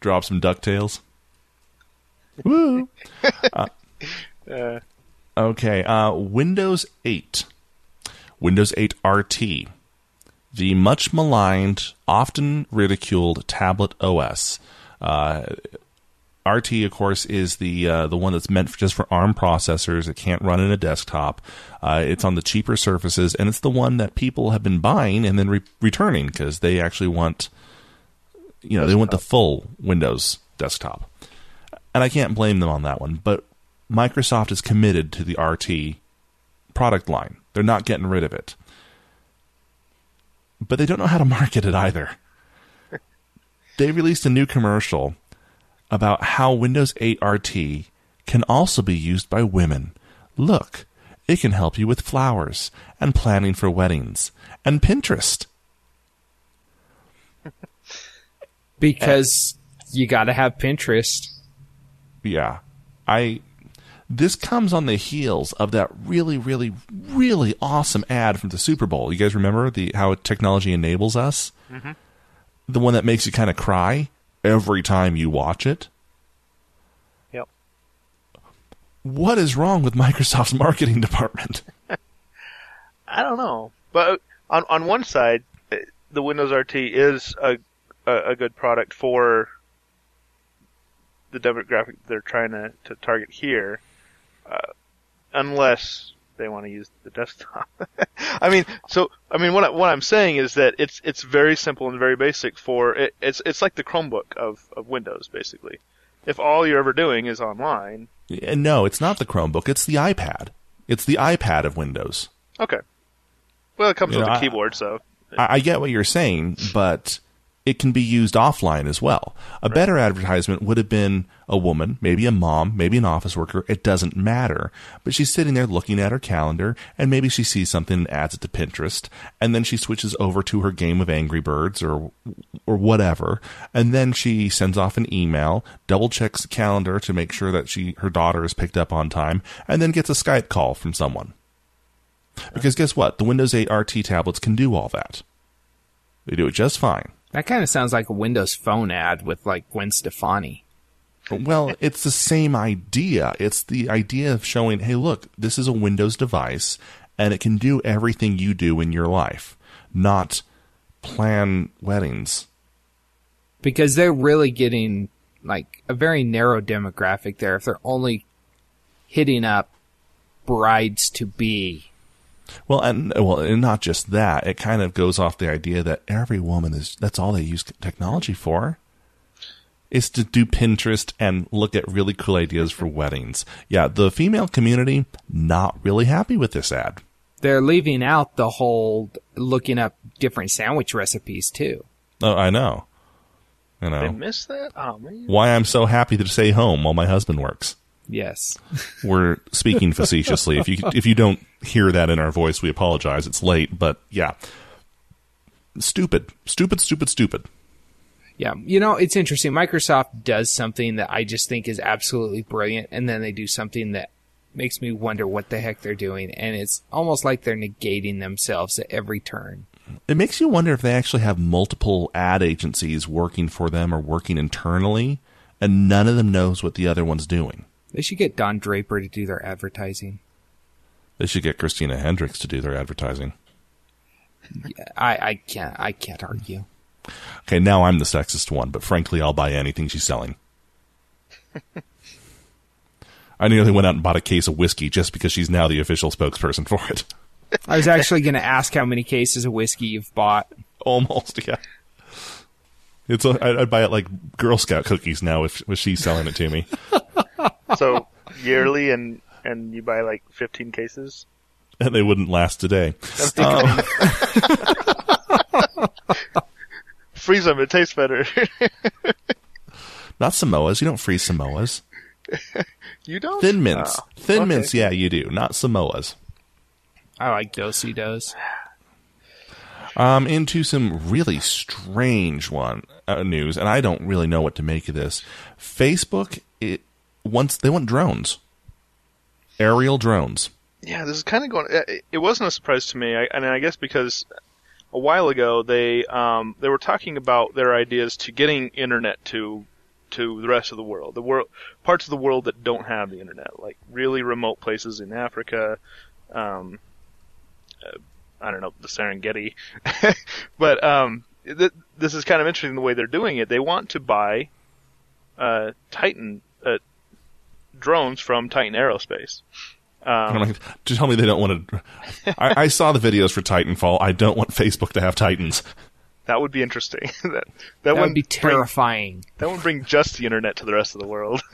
Drop some Ducktales. [laughs] Woo! Uh, Uh, Okay, uh, Windows 8. Windows 8 RT. The much maligned, often ridiculed tablet OS. Uh, RT, of course, is the uh, the one that's meant for, just for ARM processors. It can't run in a desktop. Uh, it's on the cheaper surfaces, and it's the one that people have been buying and then re- returning because they actually want, you know, they want the full Windows desktop. And I can't blame them on that one. But Microsoft is committed to the RT product line. They're not getting rid of it. But they don't know how to market it either. [laughs] They released a new commercial about how Windows 8 RT can also be used by women. Look, it can help you with flowers and planning for weddings and Pinterest. [laughs] Because you gotta have Pinterest. Yeah. I this comes on the heels of that really really really awesome ad from the Super Bowl. You guys remember the how technology enables us? The one that makes you kind of cry every time you watch it. yep. What is wrong with Microsoft's marketing department? [laughs] I don't know, but on on one side, eh, the Windows RT is a a, a good product for the demographic they're trying to, to target here, uh, unless they want to use the desktop. [laughs] I mean, so I mean, what I, what I'm saying is that it's it's very simple and very basic for it, it's it's like the Chromebook of of Windows basically. If all you're ever doing is online, And no, it's not the Chromebook, it's the iPad. It's the iPad of Windows. okay. Well, it comes You with know, a I- keyboard, so I, I get what you're saying, but it can be used offline as well. A better advertisement would have been a woman, maybe a mom, maybe an office worker. It doesn't matter. But she's sitting there looking at her calendar, and maybe she sees something and adds it to Pinterest, and then she switches over to her game of Angry Birds or or whatever, and then she sends off an email, double checks the calendar to make sure that she her daughter is picked up on time, and then gets a Skype call from someone. Because guess what? The Windows 8 RT tablets can do all that. They do it just fine. That kind of sounds like a Windows Phone ad with like Gwen Stefani. Well, it's the same idea. It's the idea of showing, hey, look, this is a Windows device and it can do everything you do in your life, not plan weddings. Because they're really getting like a very narrow demographic there if they're only hitting up brides to be. Well, and well, and not just that. It kind of goes off the idea that every woman is that's all they use technology for. Is to do Pinterest and look at really cool ideas for weddings. Yeah, the female community not really happy with this ad. They're leaving out the whole looking up different sandwich recipes too. Oh, I know. You they know missed that. Oh man. why I'm so happy to stay home while my husband works. Yes. [laughs] We're speaking facetiously. If you if you don't hear that in our voice, we apologize. It's late, but yeah. stupid, stupid, stupid, stupid. Yeah, you know, it's interesting. Microsoft does something that I just think is absolutely brilliant, and then they do something that makes me wonder what the heck they're doing, and it's almost like they're negating themselves at every turn. It makes you wonder if they actually have multiple ad agencies working for them or working internally, and none of them knows what the other one's doing. They should get Don Draper to do their advertising. They should get Christina Hendricks to do their advertising. I, I can't I can't argue. Okay, now I'm the sexist one, but frankly, I'll buy anything she's selling. [laughs] I nearly went out and bought a case of whiskey just because she's now the official spokesperson for it. I was actually going to ask how many cases of whiskey you've bought. Almost, yeah. It's a, I'd buy it like Girl Scout cookies now if, if she's selling it to me. [laughs] [laughs] So yearly, and and you buy like 15 cases. and they wouldn't last a day. [laughs] Freeze them; it tastes better. [laughs] Not Samoas. You don't freeze Samoas. you don't. Thin mints. Oh, Thin okay. mints, yeah, you do. Not Samoas. I like Do-si-dos. Um, into some really strange one uh, news, and I don't really know what to make of this. Facebook, it once they want drones, aerial drones. Yeah, this is kind of going. it- It wasn't a surprise to me, I, and I guess because a while ago they um, they were talking about their ideas to getting internet to to the rest of the world, the world parts of the world that don't have the internet, like really remote places in Africa. Um, uh, I don't know the Serengeti, [laughs] but um, th- this is kind of interesting the way they're doing it. They want to buy uh, Titan uh, drones from Titan Aerospace. Um, I'm like, to tell me they don't want to. I, I saw the videos for Titanfall. I don't want Facebook to have Titans. That would be interesting. [laughs] that that, That would wouldn't be bring- terrifying. that would bring just the internet to the rest of the world. [laughs]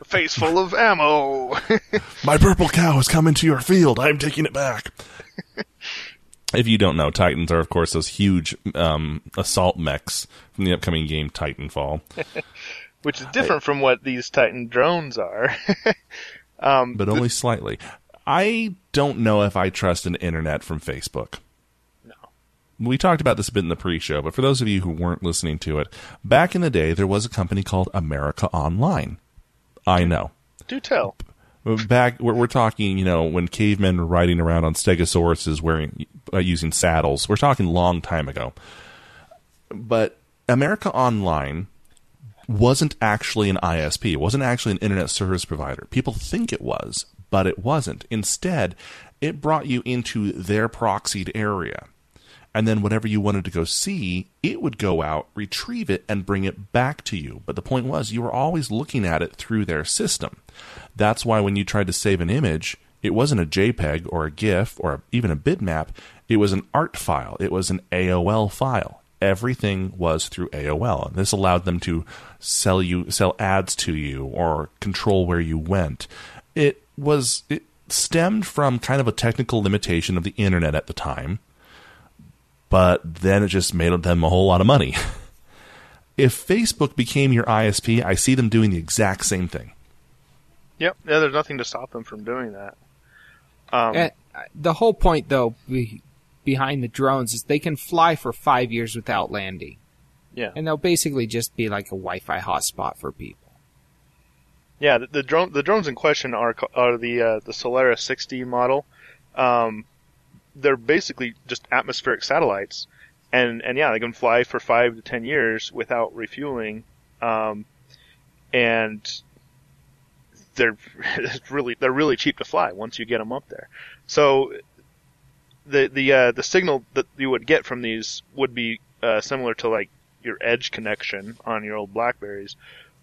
A face full of ammo. [laughs] My purple cow has come into your field. I'm taking it back. if you don't know, Titans are, of course, those huge um, assault mechs from the upcoming game Titanfall. Which is different from what these Titan drones are. [laughs] um, but only slightly. I don't know if I trust an internet from Facebook. No. We talked about this a bit in the pre-show, but for those of you who weren't listening to it, back in the day there was a company called America Online. I know. do tell. Back, we're, we're talking, you know, when cavemen were riding around on stegosauruses wearing, uh, using saddles. We're talking long time ago. But America Online wasn't actually an ISP. It wasn't actually an internet service provider. People think it was, but it wasn't. Instead, it brought you into their proxied area. And then whatever you wanted to go see, it would go out, retrieve it, and bring it back to you. But the point was, you were always looking at it through their system. That's why when you tried to save an image, it wasn't a JPEG or a GIF or even a bitmap. It was an art file. It was an AOL file. Everything was through AOL. And this allowed them to sell you sell ads to you or control where you went. It was it stemmed from kind of a technical limitation of the internet at the time, but then it just made them a whole lot of money. [laughs] if Facebook became your ISP, I see them doing the exact same thing. Yep. Yeah, there's nothing to stop them from doing that. Um, And uh, the whole point, though, be, behind the drones is they can fly for five years without landing, yeah. and they'll basically just be like a Wi-Fi hotspot for people. Yeah, the, the drone the drones in question are are the uh, the Solaris 60 model. Um, they're basically just atmospheric satellites, and and yeah, they can fly for five to ten years without refueling, um, and they're [laughs] really they're really cheap to fly once you get them up there. So the the uh, the signal that you would get from these would be uh, similar to like your edge connection on your old Blackberries,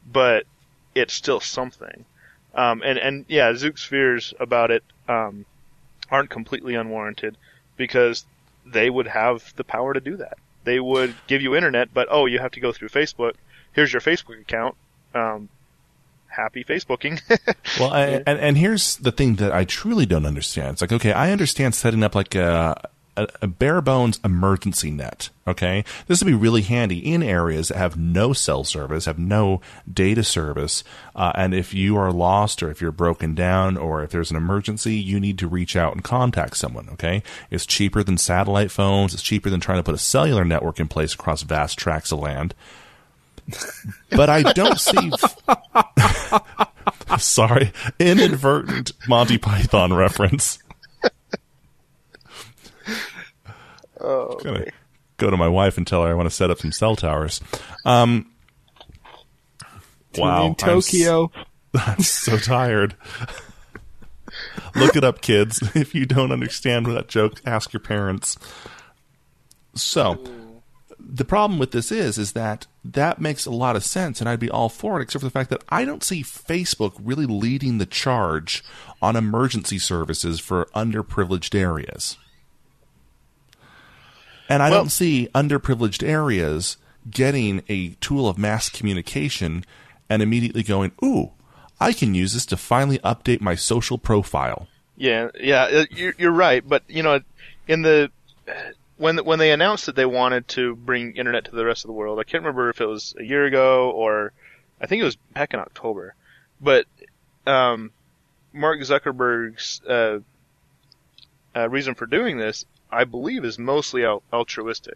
but it's still something. Um, and, and yeah, Zook's fears about it um, aren't completely unwarranted because they would have the power to do that. They would give you internet, but oh, you have to go through Facebook. Here's your Facebook account. Um, happy Facebooking. [laughs] Well, I, and and here's the thing that I truly don't understand. It's like, okay, I understand setting up like a a, a bare bones emergency net. Okay, this would be really handy in areas that have no cell service, have no data service, uh, and if you are lost or if you're broken down or if there's an emergency, you need to reach out and contact someone. Okay, it's cheaper than satellite phones. It's cheaper than trying to put a cellular network in place across vast tracts of land. But I don't see. [laughs] Sorry, inadvertent Monty Python reference. Oh, Gonna okay. go to my wife and tell her I want to set up some cell towers. Um, wow, in I'm s- Tokyo. [laughs] I'm so tired. Look it up, kids. [laughs] If you don't understand that joke, ask your parents. So, the problem with this is, is that that makes a lot of sense, and I'd be all for it, except for the fact that I don't see Facebook really leading the charge on emergency services for underprivileged areas. And I Well- don't see underprivileged areas getting a tool of mass communication and immediately going, ooh, I can use this to finally update my social profile. Yeah, yeah, uh, you're, you're right. But you know, in the when when they announced that they wanted to bring internet to the rest of the world, I can't remember if it was a year ago or I think it was back in October. But um, Mark Zuckerberg's uh, uh, reason for doing this, I believe, is mostly al- altruistic.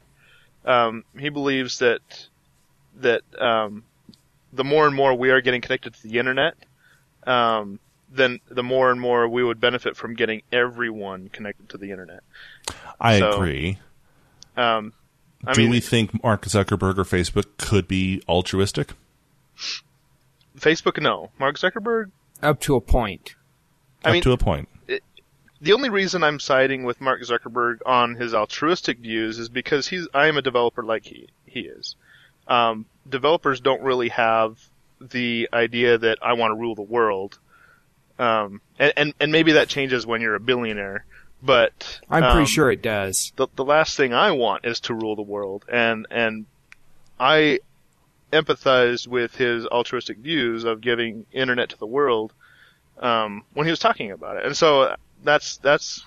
Um, he believes that that um, the more and more we are getting connected to the internet, um, then the more and more we would benefit from getting everyone connected to the internet. I So, agree. Um, I Do mean, we think Mark Zuckerberg or Facebook could be altruistic? Facebook, no. Mark Zuckerberg. Up to a point. I Up mean, to a point. the only reason I'm siding with Mark Zuckerberg on his altruistic views is because he's I am a developer like he he is. Um, developers don't really have the idea that I want to rule the world. Um, and, and and maybe that changes when you're a billionaire, but I'm um, pretty sure it does. the the last thing I want is to rule the world, and and I empathize with his altruistic views of giving internet to the world um, when he was talking about it, and so that's that's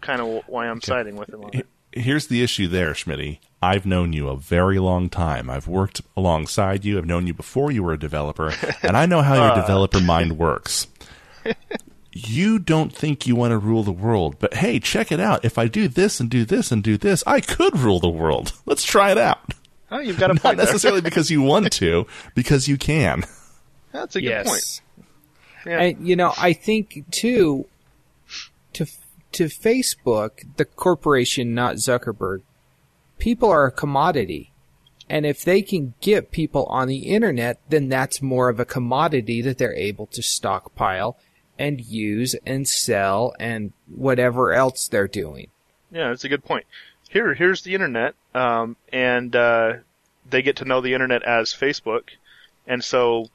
kind of why I'm siding with him on it. Here's the issue there, Schmitty. I've known you a very long time. I've worked alongside you. I've known you before you were a developer, [laughs] and I know how your developer mind works. [laughs] You don't think you want to rule the world, but hey, check it out. If I do this and do this and do this, I could rule the world. [laughs] Let's try it out. Oh, you've got a [laughs] Not point. there. necessarily [laughs] because you want to, because you can. That's a good yes. point. Yeah. And you know, I think too to to Facebook, the corporation, not Zuckerberg, people are a commodity. And if they can get people on the internet, then that's more of a commodity that they're able to stockpile and use and sell and whatever else they're doing. Yeah, that's a good point. Here, here's the internet, um, and uh, they get to know the internet as Facebook, and so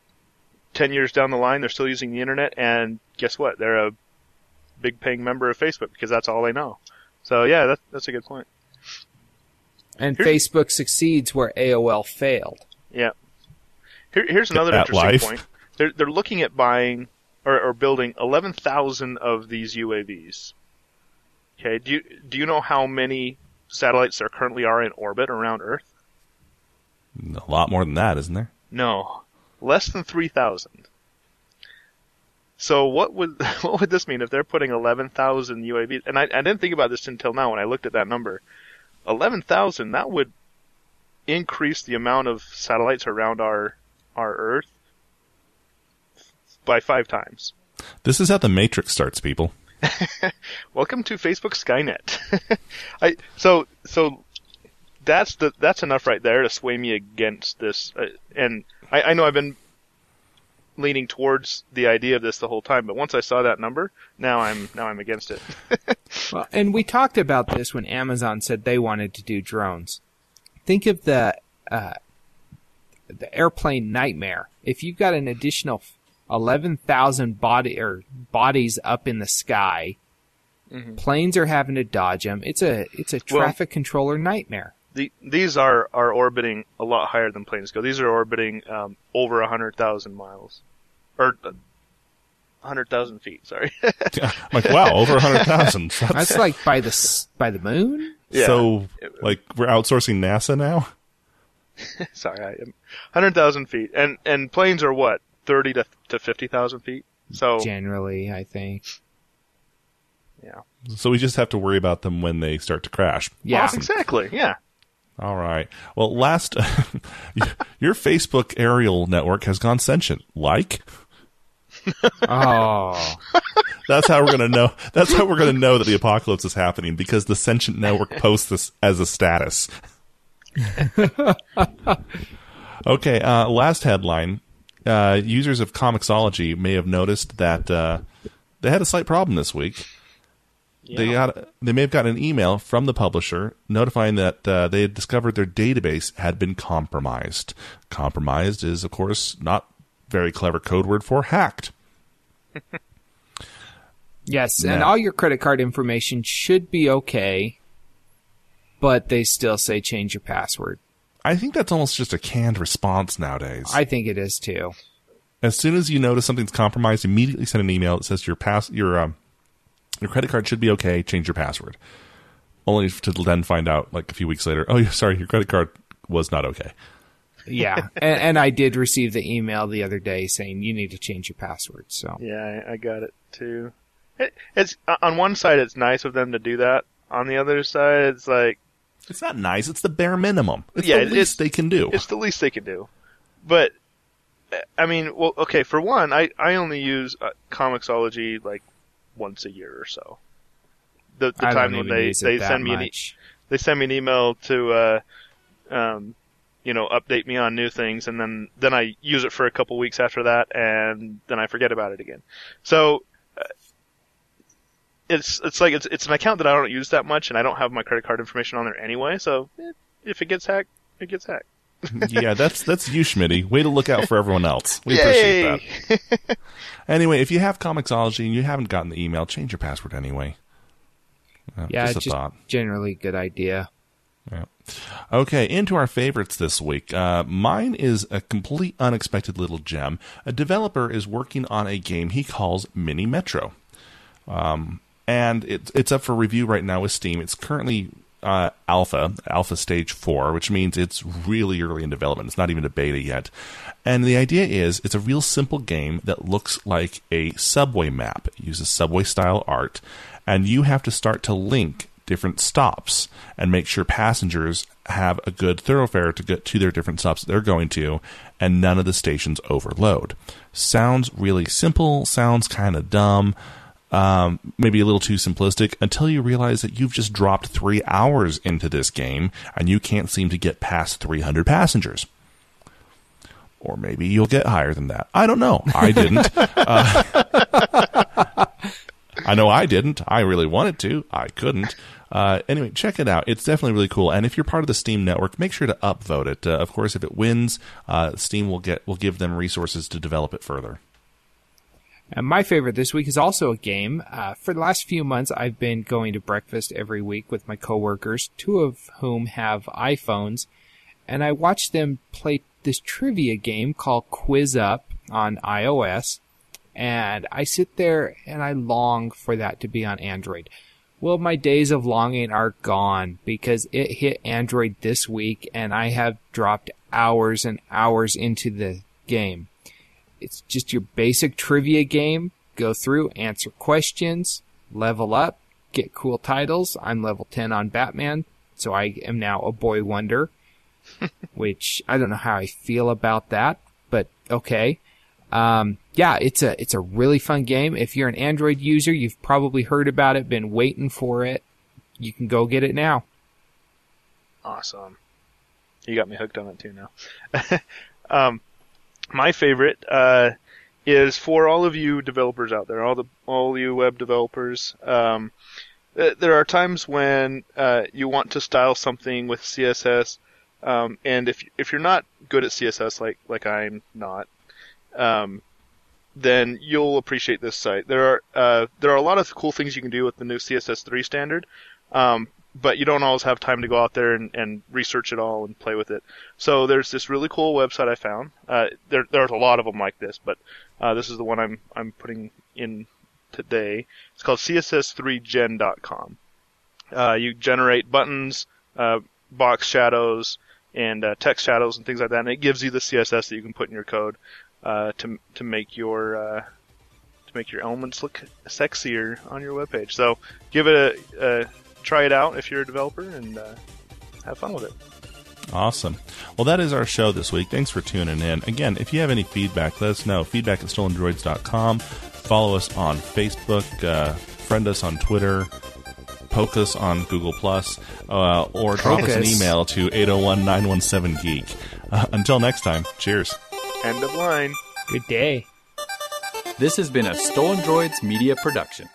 ten years down the line, they're still using the internet, and guess what? They're a big paying member of Facebook because that's all they know. So yeah, that, that's a good point. And Here- Facebook succeeds where AOL failed. Yeah. Here, here's another At interesting life. point. They're they're looking at buying or, or building eleven thousand of these UAVs. Okay. Do you do you know how many satellites there currently are in orbit around Earth? A lot more than that, isn't there? No, less than three thousand. So what would [laughs] what would this mean if they're putting eleven thousand UAVs? And I, I didn't think about this until now when I looked at that number. Eleven thousand that would increase the amount of satellites around our our Earth by five times. This is how the Matrix starts, people. [laughs] Welcome to Facebook Skynet. [laughs] I so so that's the that's enough right there to sway me against this. Uh, and I, I know I've been leaning towards the idea of this the whole time, but once I saw that number, now I'm now I'm against it. [laughs] Well, and we talked about this when Amazon said they wanted to do drones. Think of the uh, the airplane nightmare. If you've got an additional eleven thousand body or bodies up in the sky, planes are having to dodge them. It's a it's a Well- traffic controller nightmare. the, these are are orbiting a lot higher than planes go. These are orbiting um, over a hundred thousand miles, or uh, hundred thousand feet. Sorry. [laughs] I'm like, wow, over a hundred thousand. [laughs] That's like by the by the moon. Yeah. So, like, we're outsourcing NASA now. [laughs] Sorry, I am hundred thousand feet, and and planes are what thirty to to fifty thousand feet. So Generally, I think. yeah, So we just have to worry about them when they start to crash. Yeah. Awesome. exactly. Yeah. All right. Well, last, [laughs] your Facebook aerial network has gone sentient. Like, [laughs] Oh, that's how we're gonna know. That's how we're gonna know that the apocalypse is happening because the sentient network [laughs] posts this as a status. okay. Uh, last headline: uh, Users of Comixology may have noticed that uh, they had a slight problem this week. They got they may have gotten an email from the publisher notifying that uh, they had discovered their database had been compromised. Compromised is, of course, not very clever code word for hacked. [laughs] yes, and all your credit card information should be okay, but they still say change your password. I think that's almost just a canned response nowadays. I think it is too. as soon as you notice something's compromised, immediately send an email that says your pass your um, your credit card should be okay. Change your password. Only to then find out like a few weeks later, oh, yeah, sorry, your credit card was not okay. Yeah, [laughs] and, and I did receive the email the other day saying you need to change your password. So Yeah, I, I got it too. It, it's on one side, it's nice of them to do that. On the other side, it's like It's not nice. It's the bare minimum. It's Yeah, the least it's- they can do. it's the least they can do. But I mean, well, okay. For one, I I only use uh, Comixology like once a year or so. The, the I time don't when even they use they that send me an, e- they send me an email to uh, um, you know, update me on new things, and then then I use it for a couple weeks after that, and then I forget about it again. So it's it's like it's it's an account that I don't use that much, and I don't have my credit card information on there anyway. So eh, if it gets hacked, it gets hacked. [laughs] yeah, that's that's you, Schmitty. Way to look out for everyone else. We appreciate that. [laughs] Anyway, if you have Comixology and you haven't gotten the email, change your password anyway. Uh, Yeah, just a just thought. generally good idea. Yeah. Okay, into our favorites this week. Uh, mine is a complete unexpected little gem. A developer is working on a game he calls Mini Metro. Um, and it's it's up for review right now with Steam. It's currently uh, alpha, alpha stage four, which means it's really early in development. It's not even a beta yet. And the idea is it's a real simple game that looks like a subway map. It uses subway style art, and you have to start to link different stops and make sure passengers have a good thoroughfare to get to their different stops they're going to, and none of the stations overload. Sounds really simple, sounds kind of dumb, um, maybe a little too simplistic until you realize that you've just dropped three hours into this game and you can't seem to get past 300 passengers. Or maybe you'll get higher than that. I don't know. I didn't. [laughs] uh, [laughs] I know I didn't. I really wanted to. I couldn't. Uh, anyway, check it out. It's definitely really cool. And if you're part of the Steam network, make sure to upvote it. Uh, of course, if it wins, uh, Steam will get will give them resources to develop it further. And my favorite this week is also a game. Uh, for the last few months, I've been going to breakfast every week with my coworkers, two of whom have iPhones, and I watch them play this trivia game called QuizUp on iOS. And I sit there and I long for that to be on Android. Well, my days of longing are gone because it hit Android this week and I have dropped hours and hours into the game. It's just your basic trivia game. Go through, answer questions, level up, get cool titles. I'm level 10 on Batman, so I am now a boy wonder, [laughs] which I don't know how I feel about that, but okay. Um, yeah, it's a, it's a really fun game. If you're an Android user, you've probably heard about it, been waiting for it. You can go get it now. Awesome. You got me hooked on it too now. [laughs] um, my favorite uh, is for all of you developers out there, all the all you web developers. Um, th- there are times when uh, you want to style something with CSS, um, and if if you're not good at CSS, like like I'm not, um, then you'll appreciate this site. There are uh, there are a lot of cool things you can do with the new CSS3 standard. Um, but you don't always have time to go out there and, and research it all and play with it. So there's this really cool website I found. Uh, there, there's a lot of them like this, but uh, this is the one I'm I'm putting in today. It's called css3gen.com. Uh, you generate buttons, uh, box shadows, and uh, text shadows and things like that, and it gives you the CSS that you can put in your code uh, to to make your to make your elements look sexier on your webpage. So give it a, a try it out if you're a developer and uh, have fun with it. Awesome. Well, that is our show this week. Thanks for tuning in. Again, if you have any feedback, let us know. Feedback at stolendroids.com. Follow us on Facebook. Uh, friend us on Twitter. Poke us on Google Plus, uh, or drop us an email to 801 917 Geek. Uh, until next time, cheers. End of line. Good day. This has been a Stolen Droids Media Production.